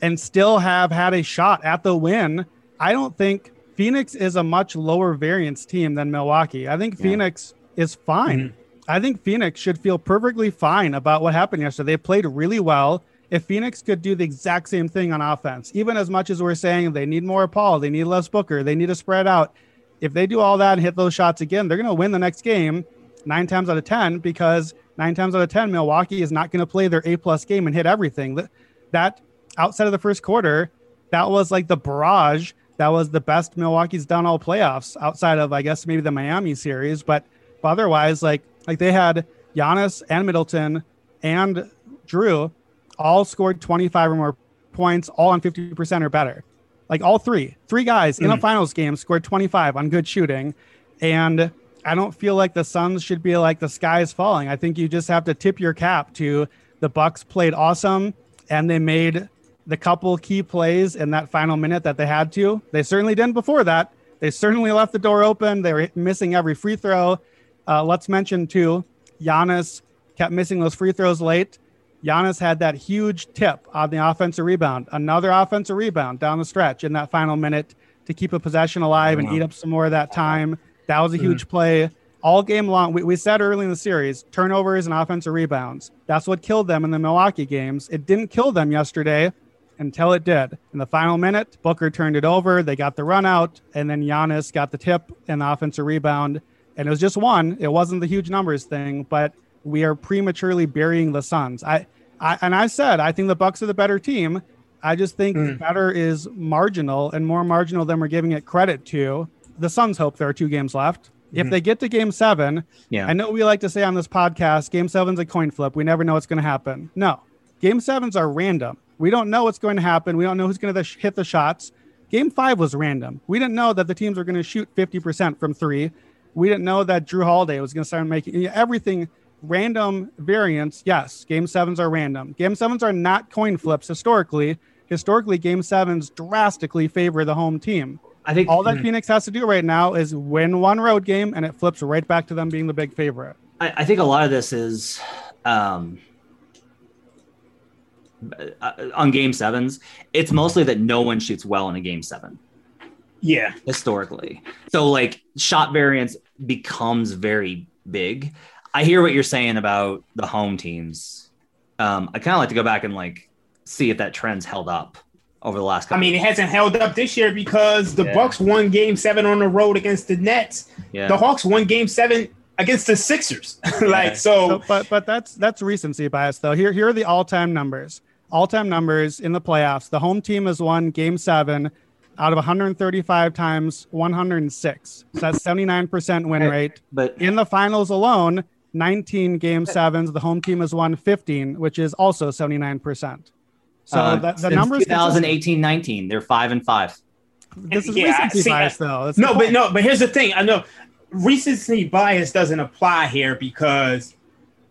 and still have had a shot at the win, I don't think Phoenix is a much lower variance team than Milwaukee. I think Phoenix is fine. Mm-hmm. I think Phoenix should feel perfectly fine about what happened yesterday. They played really well. If Phoenix could do the exact same thing on offense, even as much as we're saying they need more Paul, they need less Booker, they need to spread out. If they do all that and hit those shots again, they're going to win the next game nine times out of 10 because nine times out of 10, Milwaukee is not going to play their A plus game and hit everything. That outside of the first quarter, that was like the barrage. That was the best Milwaukee's done all playoffs outside of, I guess, maybe the Miami series. But, but otherwise, like, like they had Giannis and Middleton and Jrue all scored 25 or more points, all on 50% or better. Like all three, three guys in a mm. finals game scored 25 on good shooting. And I don't feel like the Suns should be like the sky is falling. I think you just have to tip your cap to the Bucks played awesome and they made the couple key plays in that final minute that they had to. They certainly didn't before that. They certainly left the door open. They were missing every free throw. Uh, let's mention too, Giannis kept missing those free throws late. Giannis had that huge tip on the offensive rebound, another offensive rebound down the stretch in that final minute to keep a possession alive and eat up some more of that time. That was a huge play all game long. We, we said early in the series turnovers and offensive rebounds. That's what killed them in the Milwaukee games. It didn't kill them yesterday until it did. In the final minute, Booker turned it over. They got the run out, and then Giannis got the tip and the offensive rebound. And it was just one. It wasn't the huge numbers thing, but we are prematurely burying the Suns. I, I and I said I think the Bucks are the better team. I just think hmm. better is marginal and more marginal than we're giving it credit to. The Suns hope there are two games left. If hmm. they get to game seven, Yeah. I know we like to say on this podcast, game seven's a coin flip. We never know what's going to happen. No, game sevens are random. We don't know what's going to happen. We don't know who's going to hit the shots. Game five was random. We didn't know that the teams were going to shoot 50% from three. We didn't know that Jrue Holiday was going to start making everything random variance. Yes, game sevens are random. Game sevens are not coin flips historically. Historically, game sevens drastically favor the home team. I think All that Phoenix has to do right now is win one road game, and it flips right back to them being the big favorite. I, I think a lot of this is um, on game sevens. It's mostly that no one shoots well in a game seven Yeah. historically. So like shot variance becomes very big. I hear what you're saying about the home teams. Um, I kind of like to go back and like see if that trend's held up over the last I mean, it hasn't held up this year because the Yeah. Bucks won Game Seven on the road against the Nets. yeah. The Hawks won Game Seven against the Sixers. Yeah. like So, so, but but that's that's recency bias though. Here here are the all time numbers. All time numbers in the playoffs. The home team has won Game Seven out of 135 times 106. So that's 79% win Hey, rate. but In the finals alone, 19 Game Sevens. The home team has won 15, which is also 79%. So Uh, the, the since numbers 2018-19, they're five and five. This is Yeah, I recency see bias, that. though. That's No, but no, but here's the thing. I know recency bias doesn't apply here because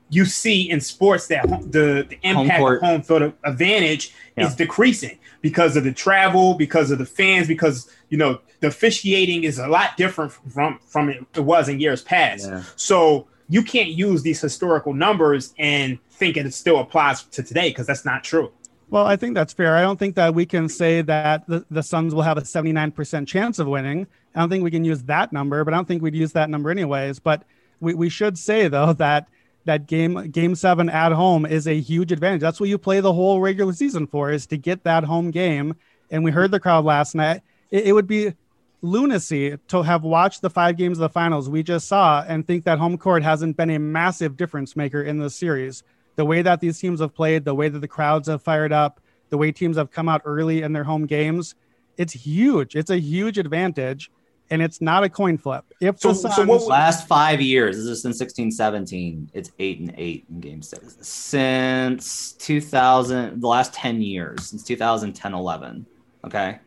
you see in sports that the, the impact court. of home field advantage Yeah. is decreasing because of the travel, because of the fans, because you know the officiating is a lot different from from it, it was in years past. Yeah. So you can't use these historical numbers and think it still applies to today because that's not true. Well, I think that's fair. I don't think that we can say that the, the Suns will have a 79% chance of winning. I don't think we can use that number, but I don't think we'd use that number anyways. But we, we should say though that that game game seven at home is a huge advantage. That's what you play the whole regular season for is to get that home game. And we heard the crowd last night. It, it would be lunacy to have watched the five games of the finals we just saw and think that home court hasn't been a massive difference maker in this series. The way that these teams have played, the way that the crowds have fired up, the way teams have come out early in their home games, it's huge. It's a huge advantage, and it's not a coin flip. If So- the so what Last five years, this is since 16 17, it's eight and eight in game six. Since 2000, the last 10 years, since 2010 11. Okay.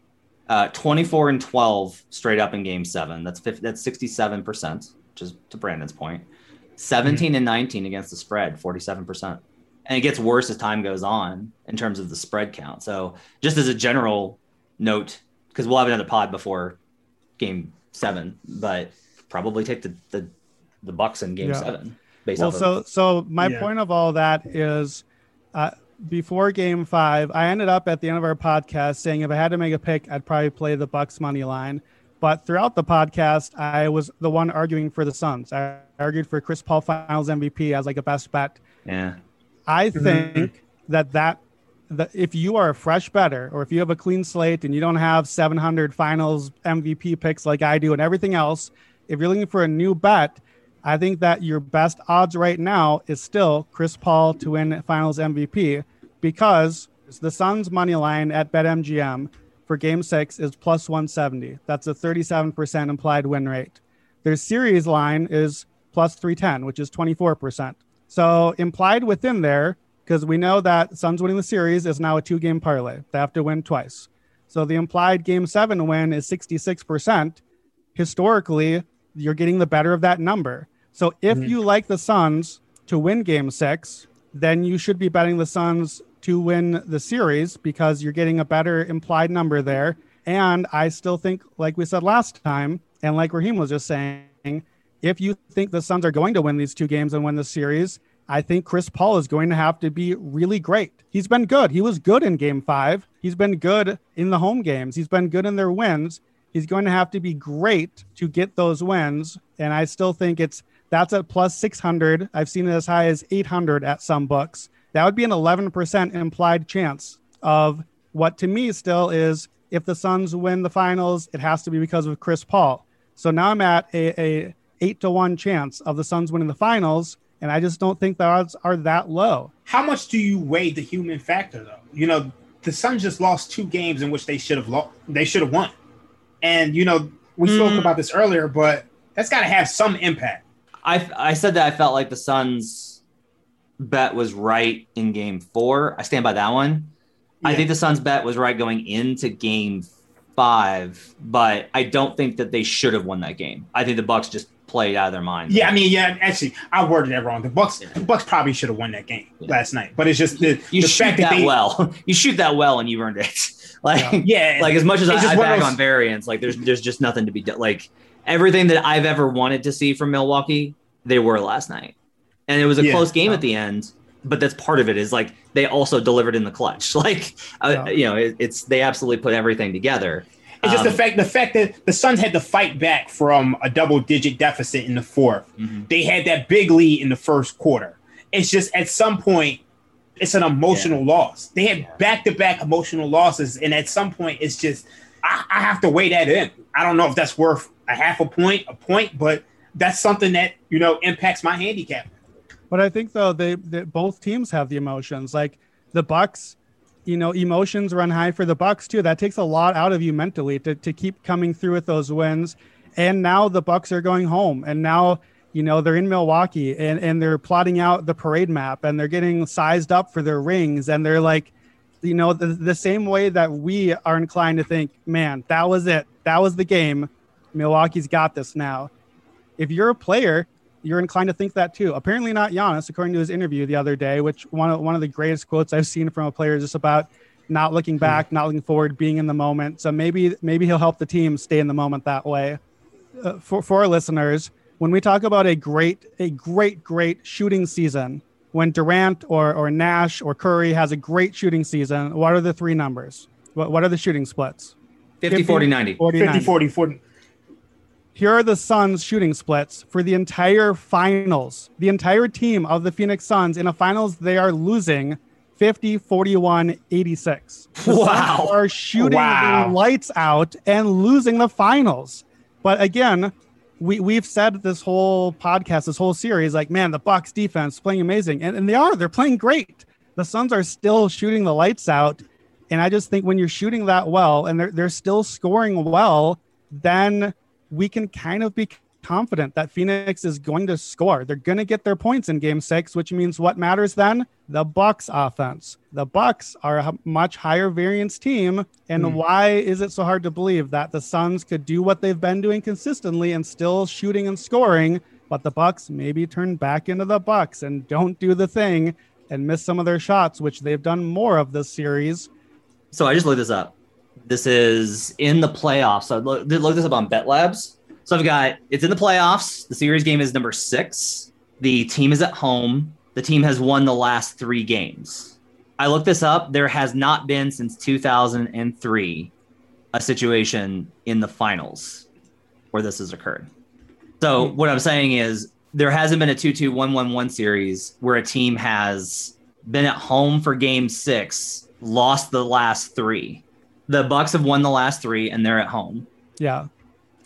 Uh, 24 and 12 straight up in game seven. That's 50, that's 67%, which is to Brandon's point. 17 and 19 against the spread, 47%. And it gets worse as time goes on in terms of the spread count. So, just as a general note, because we'll have another pod before game seven, but probably take the the, the Bucks in game Yeah. seven based well, so of so my Yeah. point of all that is, uh, before Game Five, I ended up at the end of our podcast saying if I had to make a pick, I'd probably play the Bucks money line. But throughout the podcast, I was the one arguing for the Suns. I argued for Chris Paul Finals MVP as like a best bet. yeah. I think that that that if you are a fresh better or if you have a clean slate and you don't have 700 finals MVP picks like I do and everything else, if you're looking for a new bet, I think that your best odds right now is still Chris Paul to win finals MVP because the Suns money line at BetMGM for game 6 is plus 170. That's a 37% implied win rate. Their series line is plus 310, which is 24%. So implied within there, because we know that Suns winning the series is now a two game parlay. They have to win twice. So the implied game seven win is 66%. Historically, you're getting the better of that number. So if mm-hmm. you like the Suns to win game six, then you should be betting the Suns to win the series because you're getting a better implied number there. And I still think, like we said last time, and like Raheem was just saying, if you think the Suns are going to win these two games and win the series, I think Chris Paul is going to have to be really great. He's been good. He was good in game five. He's been good in the home games. He's been good in their wins. He's going to have to be great to get those wins. And I still think it's that's at plus 600. I've seen it as high as 800 at some books. That would be an 11% implied chance of what to me still is if the Suns win the finals, it has to be because of Chris Paul. So now I'm at a, a eight to one chance of the Suns winning the finals, and I just don't think the odds are that low. How much do you weigh the human factor though? You know, the Suns just lost two games in which they should have lost. They should have won. And you know, we spoke hmm. about this earlier, but that's got to have some impact. I I said that I felt like the Suns bet was right in game four. I stand by that one. I think the Suns bet was right going into game five, but I don't think that they should have won that game. I think the Bucks just played out of their mind. Yeah, I mean, yeah, actually, I worded that wrong. The Bucks, the Bucks probably should have won that game last night, but it's just the, You the shoot fact that, that they, well. You shoot that well, and you earned it. like, yeah, like as much as I, just I bag those- on variance, like there's there's just nothing to be done. Like everything that I've ever wanted to see from Milwaukee, they were last night, and it was a Yeah. close game at the end. But that's part of it is like they also delivered in the clutch. Like uh, you know, it, it's they absolutely put everything together. It's just the Um, fact the fact that the Suns had to fight back from a double digit deficit in the 4th Mhm. They had that big lead in the first quarter. It's just at some point, it's an emotional loss. They had back to back emotional losses, and at some point, it's just I, I have to weigh that in. I don't know if that's worth a half a point, a point, but that's something that you know impacts my handicap. But I think though they, they both teams have the emotions. Like the Bucks, you know, emotions run high for the Bucks too. That takes a lot out of you mentally to, to keep coming through with those wins. And now the Bucks are going home, and now you know they're in Milwaukee, and and they're plotting out the parade map, and they're getting sized up for their rings, and they're like, you know, the, the same way that we are inclined to think, man, that was it. That was the game. Milwaukee's got this now. If you're a player, you're inclined to think that too. Apparently not Giannis, according to his interview the other day, which one of one of the greatest quotes I've seen from a player is just about not looking back, not looking forward, being in the moment. So maybe maybe he'll help the team stay in the moment that way. Uh, for for our listeners, when we talk about a great a great great shooting season, when Durant or or Nash or Curry has a great shooting season, what are the three numbers? What what are the shooting splits? 50, 40, 90. 40, 50, 90. 40, 40. Here are the Suns shooting splits for the entire finals. The entire team of the Phoenix Suns in a finals, they are losing 50, 41, 86. The Wow. Suns are shooting Wow. the lights out and losing the finals. But again, we, we've said this whole podcast, this whole series, like, man, the Bucks defense playing amazing. And, and they are, they're playing great. The Suns are still shooting the lights out. And I just think when you're shooting that well and they're, they're still scoring well, then we can kind of be confident that Phoenix is going to score. They're going to get their points in game 6, which means what matters then? The Bucks offense. The Bucks are a much higher variance team, and hmm. why is it so hard to believe that the Suns could do what they've been doing consistently and still shooting and scoring, but the Bucks maybe turn back into the Bucks and don't do the thing and miss some of their shots, which they've done more of this series. So I just looked this up. This is in the playoffs. So look, look this up on Bet Labs. So I've got it's in the playoffs. The series game is number six. The team is at home. The team has won the last three games. I looked this up. There has not been since 2003 a situation in the finals where this has occurred. So what I'm saying is there hasn't been a 2-2 1-1-1 series where a team has been at home for game 6, lost the last 3. The Bucks have won the last 3 and they're at home. Yeah.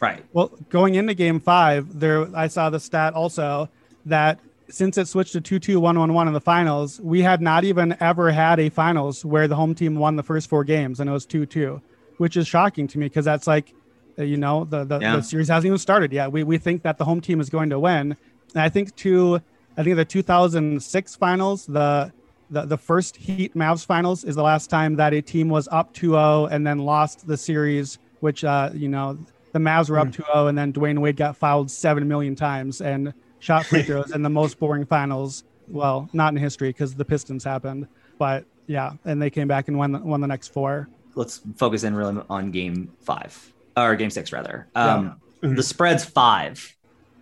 Right. Well, going into game five, there I saw the stat also that since it switched to 2 2 1 1 1 in the finals, we had not even ever had a finals where the home team won the first four games and it was 2 2, which is shocking to me because that's like, uh, you know, the, the, Yeah. the series hasn't even started yet. We, we think that the home team is going to win. And I think to, I think the 2006 finals, the, the, the first Heat Mavs finals is the last time that a team was up 2 0 and then lost the series, which, uh, you know, the Mavs were up 2 0, and then Dwyane Wade got fouled 7 million times and shot free throws in the most boring finals. Well, not in history because the Pistons happened. But yeah, and they came back and won, won the next four. Let's focus in really on game 5 or game 6 rather. Um the spread's 5.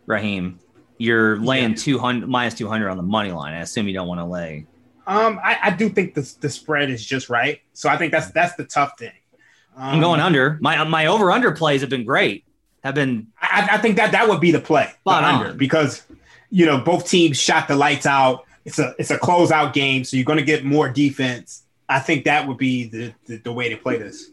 Raheem, you're laying 200 minus 200 on the money line. I assume you don't want to lay Um, I, I do think the, the spread is just right. So I think that's that's the tough thing. Um, I'm going under. My my over under plays have been great. Have been I, I think that that would be the play, the under, on. because you know both teams shot the lights out. It's a it's a closeout game, so you're going to get more defense. I think that would be the, the the way to play this.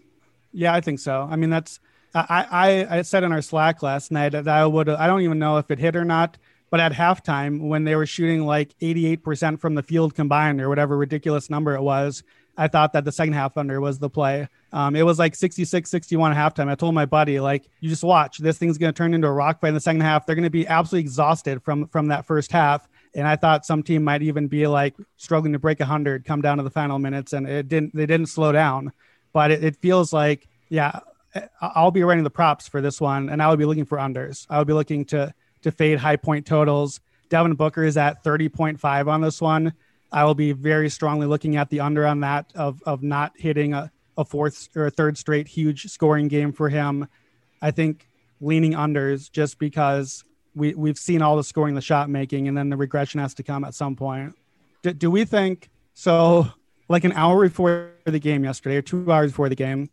Yeah, I think so. I mean, that's I I, I said in our Slack last night that I would I don't even know if it hit or not. But at halftime, when they were shooting like 88% from the field combined or whatever ridiculous number it was, I thought that the second half under was the play. Um, it was like 66 61 at halftime. I told my buddy, like, you just watch. This thing's going to turn into a rock fight in the second half. They're going to be absolutely exhausted from from that first half. And I thought some team might even be like struggling to break 100, come down to the final minutes, and it didn't. They didn't slow down, but it, it feels like, yeah, I'll be writing the props for this one, and I would be looking for unders. I would be looking to to fade high point totals. Devin Booker is at 30.5 on this one. I will be very strongly looking at the under on that of of not hitting a, a fourth or a third straight huge scoring game for him. I think leaning unders just because we we've seen all the scoring, the shot making, and then the regression has to come at some point. Do, do we think so? Like an hour before the game yesterday, or two hours before the game,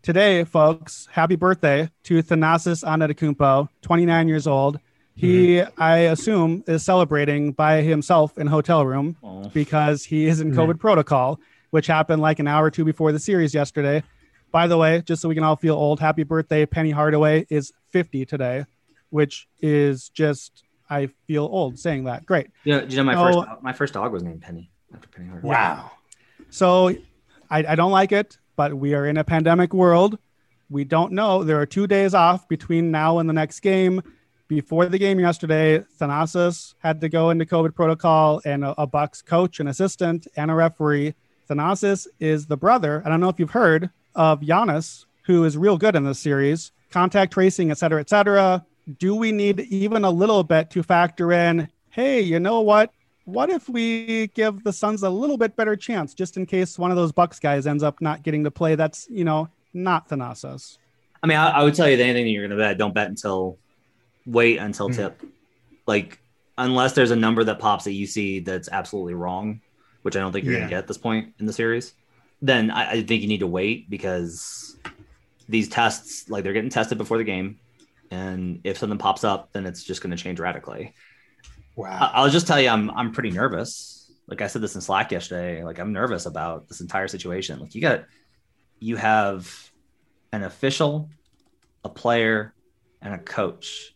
today, folks, happy birthday to Thanasis Antetokounmpo, 29 years old. He, I assume, is celebrating by himself in hotel room Oh. because he is in hmm. COVID protocol, which happened like an hour or two before the series yesterday. By the way, just so we can all feel old, happy birthday. Penny Hardaway is 50 today, which is just, I feel old saying that. Great. You know, you know my No. first my first dog was named Penny after Penny Hardaway. Wow. So I, I don't like it, but we are in a pandemic world. We don't know. There are two days off between now and the next game. Before the game yesterday, Thanasis had to go into COVID protocol, and a, a Bucks coach, an assistant, and a referee. Thanasis is the brother. I don't know if you've heard of Giannis, who is real good in this series, contact tracing, et cetera, et cetera. Do we need even a little bit to factor in? Hey, you know what? What if we give the Suns a little bit better chance, just in case one of those Bucks guys ends up not getting to play? That's you know not Thanasis. I mean, I, I would tell you that anything you're going to bet, don't bet until wait until Hmm. tip. Like, unless there's a number that pops that you see that's absolutely wrong, which I don't think you're gonna get at this point in the series, then I, I think you need to wait because these tests, like, they're getting tested before the game. And if something pops up, then it's just going to change radically. I- Wow. I'll just tell you, I'm I'm pretty nervous. Like I said this in Slack yesterday. Like I'm nervous about this entire situation. Like you got, you have an official, a player, and a coach.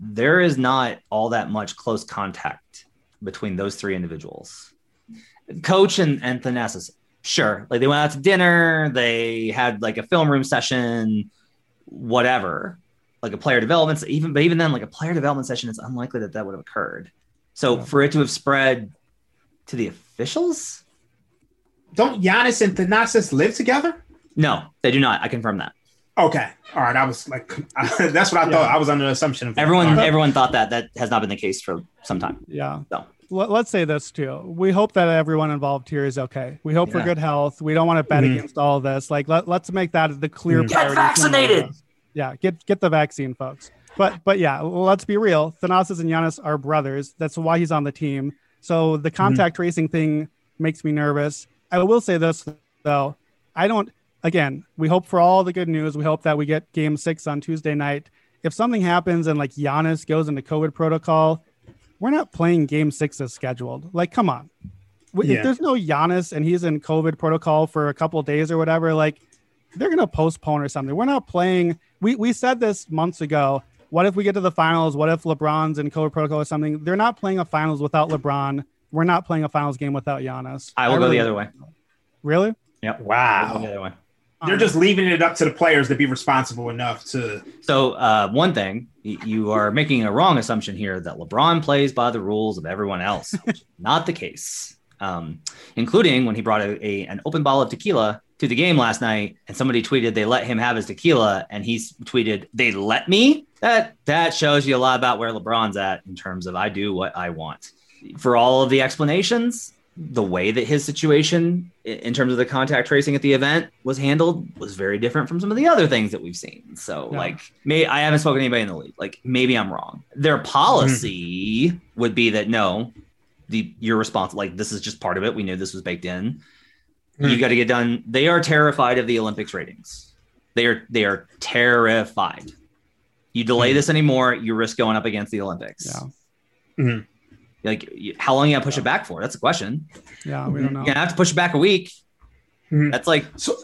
There is not all that much close contact between those three individuals. Coach and and Thanasis, sure. Like they went out to dinner. They had like a film room session, whatever like a player development even but even then like a player development session it's unlikely that that would have occurred so Yeah. for it to have spread to the officials Don't Giannis and Thanasis live together? no they do not i confirm that Okay. All right. I was like, that's what I thought. I was under the assumption of everyone All right. everyone thought that that has not been the case for some time Yeah. No. Let, let's say this too. We hope that everyone involved here is okay. We hope for good health. We don't want to bet Mhm. against all of this. Like let, let's make that the clear Mhm. Get priority. for all of vaccinated! Yeah, get get the vaccine, folks. But but yeah, let's be real. Thanasis and Giannis are brothers. That's why he's on the team. So the contact tracing thing makes me nervous. I will say this though. I don't again, we hope for all the good news. We hope that we get game six on Tuesday night. If something happens and like Giannis goes into COVID protocol, we're not playing game six as scheduled. Like, come on. W- Yeah. If there's no Giannis and he's in COVID protocol for a couple days or whatever, like they're gonna postpone or something. We're not playing. We we said this months ago. What if we get to the finals? What if LeBron's in COVID protocol or something? They're not playing a finals without LeBron. We're not playing a finals game without Giannis. i will go really- the other way Really? Yeah. I'll go the Wow. They're just leaving it up to the players to be responsible enough to. so uh, one thing you are making a wrong assumption here that lebron plays by the rules of everyone else which not the case um, including when he brought a, a an open bottle of tequila to the game last night and somebody tweeted they let him have his tequila and he tweeted they let me that that shows you a lot about where lebron's at in terms of i do what i want for all of the explanations the way that his situation in terms of the contact tracing at the event was handled was very different from some of the other things that we've seen. So Yeah. like may i haven't spoken to anybody in the league. Like maybe i'm wrong. Their policy would be that no the you're responsible like this is just part of it. We knew this was baked in. Hmm. you got to get done. They are terrified of the olympics ratings. They are they are terrified. You delay Hmm. this anymore you risk going up against the olympics. Yeah. Like how long you gotta push it back for that's the question Yeah, we don't know. you're gonna have to push it back a week Mhm. that's like So,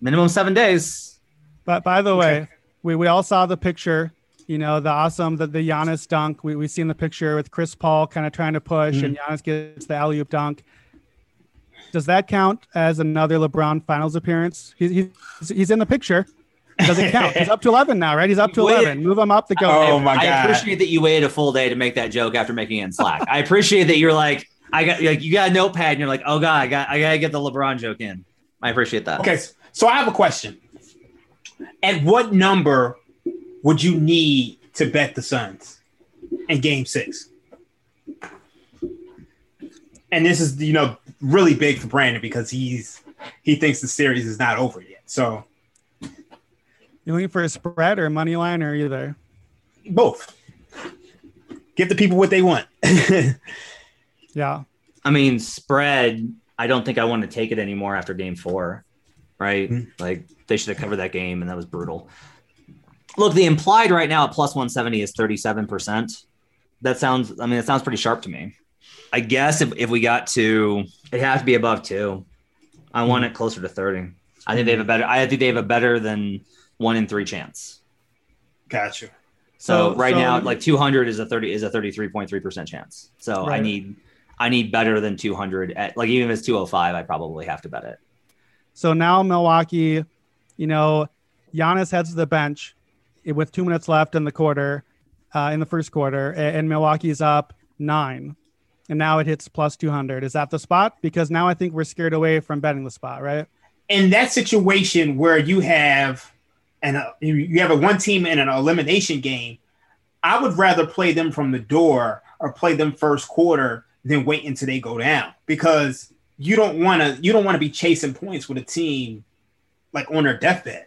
minimum seven days But by the Okay. way, we, we all saw the picture, you know, the awesome, the, the Giannis dunk. We, we seen the picture with Chris Paul kind of trying to push and Giannis gets the alley oop dunk. Does that count as another LeBron finals appearance? He's, he's, he's in the picture. Does it count? He's up to 11 now, right? He's up to Wait. 11. Move him up the go. Oh my God. I appreciate that you waited a full day to make that joke after making it in Slack. I appreciate that you're like, I got like you got a notepad and you're like, oh god, I got I gotta get the LeBron joke in. I appreciate that. okay. So I have a question. At what number would you need to bet the Suns in game six? And this is, you know, really big for Brandon because he's he thinks the series is not over yet. So You looking for a spread or a money line or either? both. Give the people what they want. Yeah. I mean, spread. I don't think I want to take it anymore after game four, right? Mhm. Like they should have covered that game, and that was brutal. Look, the implied right now at plus 170 is 37%. That sounds, I mean, it sounds pretty sharp to me. I guess if, if we got to, it has to be above two. I want it closer to 30. I think they have a better, I think they have a better than one in three chance. Gotcha. So, So- right so- now, like 200 is a 30 is a 33.3% chance. So I need I need better than 200 at like even if it's 205, I probably have to bet it. So now Milwaukee, you know, Giannis heads to the bench with two minutes left in the quarter, uh, in the first quarter, a- and Milwaukee's up nine. and now it hits plus 200. Is that the spot? Because now I think we're scared away from betting the spot, right? In that situation where you have and uh, you you have a one team in an elimination game, I would rather play them from the door or play them first quarter than wait until they go down because you don't want to you don't want to be chasing points with a team like on their deathbed.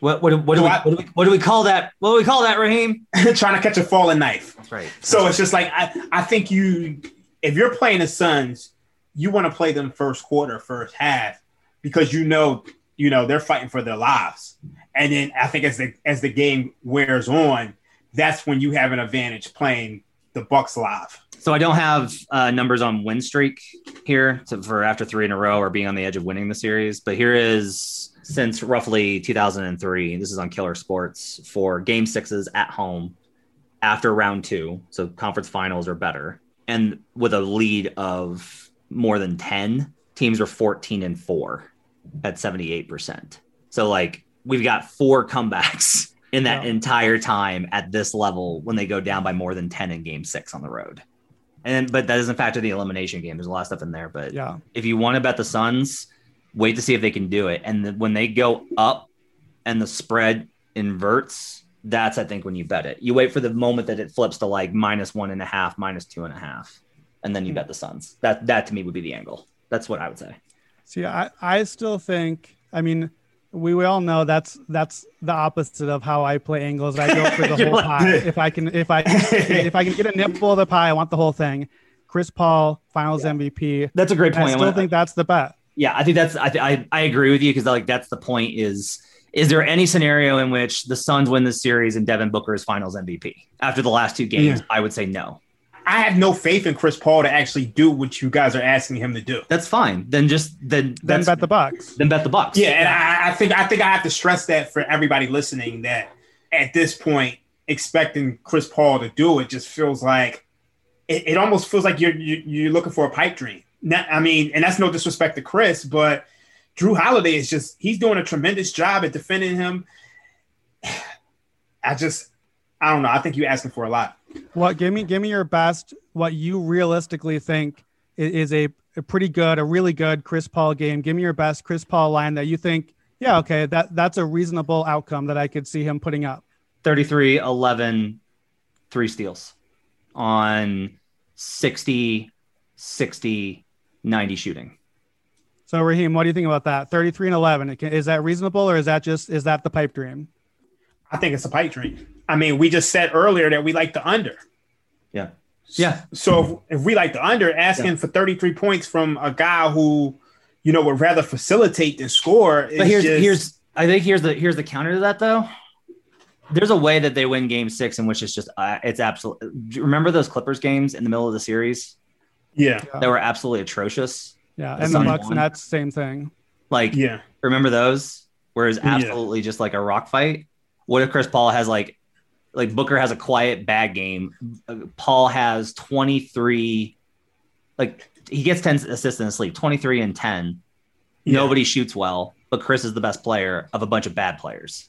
What what, what, do we, I- what, do we, what do we call that? What do we call that, Raheem? trying to catch a falling knife. That's right. So it's just like I, I think you if you're playing the Suns, you want to play them first quarter, first half, because you know, you know, they're fighting for their lives. And then I think as the as the game wears on, that's when you have an advantage playing the Bucks live. So I don't have uh, numbers on win streak here to, for after three in a row or being on the edge of winning the series, but here is since roughly 2003. This is on Killer Sports for Game Sixes at home after round two, so conference finals or better, and with a lead of more than 10 teams are 14 and four at 78 percent. So like we've got four comebacks in that entire time at this level when they go down by more than 10 in game six on the road. And but that doesn't factor the elimination game. There's a lot of stuff in there. But Yeah. if you want to bet the Suns, wait to see if they can do it. And then when they go up and the spread inverts, that's I think when you bet it. You wait for the moment that it flips to like minus one and a half, minus two and a half, and then you hmm. bet the Suns. That that to me would be the angle. That's what I would say. See, I, I still think, I mean, we, we all know that's that's the opposite of how I play angles. I go for the whole like- pie. If I can, if I if I can get a nipple of the pie, I want the whole thing. Chris Paul, Finals MVP. That's a great point. I still think that's the bet. Yeah, I think that's I th- I, I agree with you because like that's the point is is there any scenario in which the Suns win the series and Devin Booker is Finals MVP after the last two games? Yeah. I would say no. I have no faith in Chris Paul to actually do what you guys are asking him to do. That's fine. Then just then Then bet the Bucks. then bet the Bucks. Yeah, and I, I think I think I have to stress that for everybody listening that at this point, expecting Chris Paul to do it just feels like it, it almost feels like you're, you're you're looking for a pipe dream. Not, I mean, and that's no disrespect to Chris, but Jrue Holiday is just he's doing a tremendous job at defending him. I just I don't know. I think you're asking for a lot. What? Give me give me your best. What you realistically think i- is a, a pretty good, a really good Chris Paul game. Give me your best Chris Paul line that you think. Yeah, okay, that that's a reasonable outcome that I could see him putting up. 33 11 three steals on 60 60 90 shooting. So Raheem, what do you think about that? Thirty-three and eleven. Is that reasonable, or is that just is that the pipe dream? I think it's a pipe dream. I mean, we just said earlier that we like the under. Yeah. Yeah. So if, if we like the under, asking for 33 points from a guy who, you know, would rather facilitate than score. But here's just, here's I think here's the here's the counter to that though. There's a way that they win game 6 in which it's just uh, it's absolute remember those Clippers games in the middle of the series yeah, that were absolutely atrocious? Yeah, The and the Suns Bucks won. and that's same thing. Like yeah. remember those where it's Yeah. absolutely just like a rock fight what if chris paul has like like booker has a quiet bad game Uh, paul has 23 like he gets 10 assists in his sleep 23 and 10 Yeah. nobody shoots well but chris is the best player of a bunch of bad players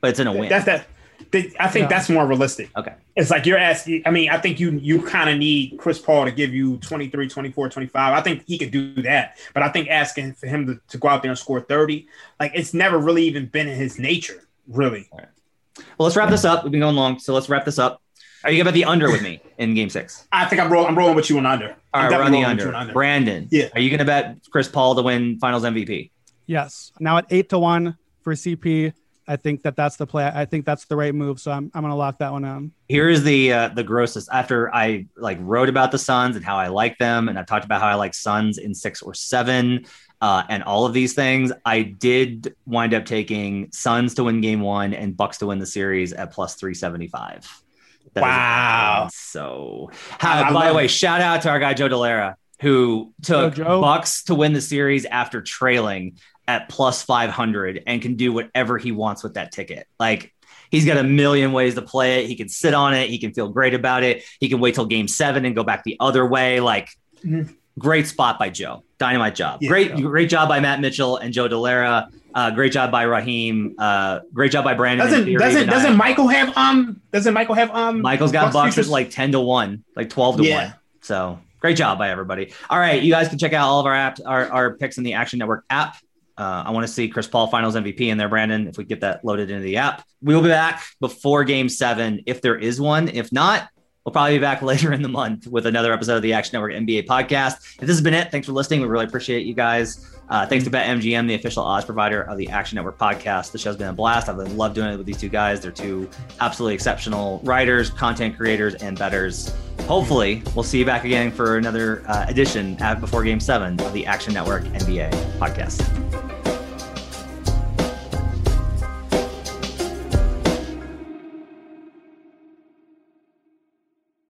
but it's in a win That's that. they- I think Yeah. that's more realistic. okay It's like you're asking. I mean, I think you you kind of need Chris Paul to give you 23, 24, 25. I think he could do that. But I think asking for him to, to go out there and score 30, like it's never really even been in his nature, really. Well let's wrap this up we've been going long so let's wrap this up are you gonna bet the under with me in game six I think I'm rolling. I'm rolling with you on under. all I'm we're on definitely the rolling with you under. on brandon Yeah. are you gonna bet chris paul to win finals mvp Yes. Now at eight to one for CP, I think that that's the play. I think that's the right move. So I'm I'm gonna lock that one in. here is the uh, the grossest after i like wrote about the suns and how i like them and i talked about how i like suns in six or seven uh, and all of these things i did wind up taking suns to win game one and bucks to win the series at plus 375 That Wow. so how, by the way it. shout out to our guy joe delera who took bucks to win the series after trailing at plus 500 and can do whatever he wants with that ticket like He's got a million ways to play it. He can sit on it. He can feel great about it. He can wait till game seven and go back the other way. Like, Mhm. Great spot by Joe. Dynamite job. Yeah. great, great job by Matt Mitchell and Joe Delera. Uh, great job by Raheem. Uh, great job by Brandon. Doesn't theory, doesn't doesn't I- Michael have um doesn't Michael have um Michael's got Bucks at like ten to one, like twelve to Yeah. one. So Great job by everybody. All right, you guys can check out all of our apps, our, our picks in the Action Network app. Uh, I want to see Chris Paul Finals MVP in there, Brandon. If we get that loaded into the app, we will be back before Game Seven if there is one. If not, we'll probably be back later in the month with another episode of the Action Network NBA podcast. If this has been it, thanks for listening. We really appreciate you guys. Uh, thanks to BetMGM, the official odds provider of the Action Network podcast. The show's been a blast. I've loved doing it with these two guys. They're two absolutely exceptional writers, content creators, and betters. Hopefully, we'll see you back again for another uh, edition at before Game Seven of the Action Network NBA podcast.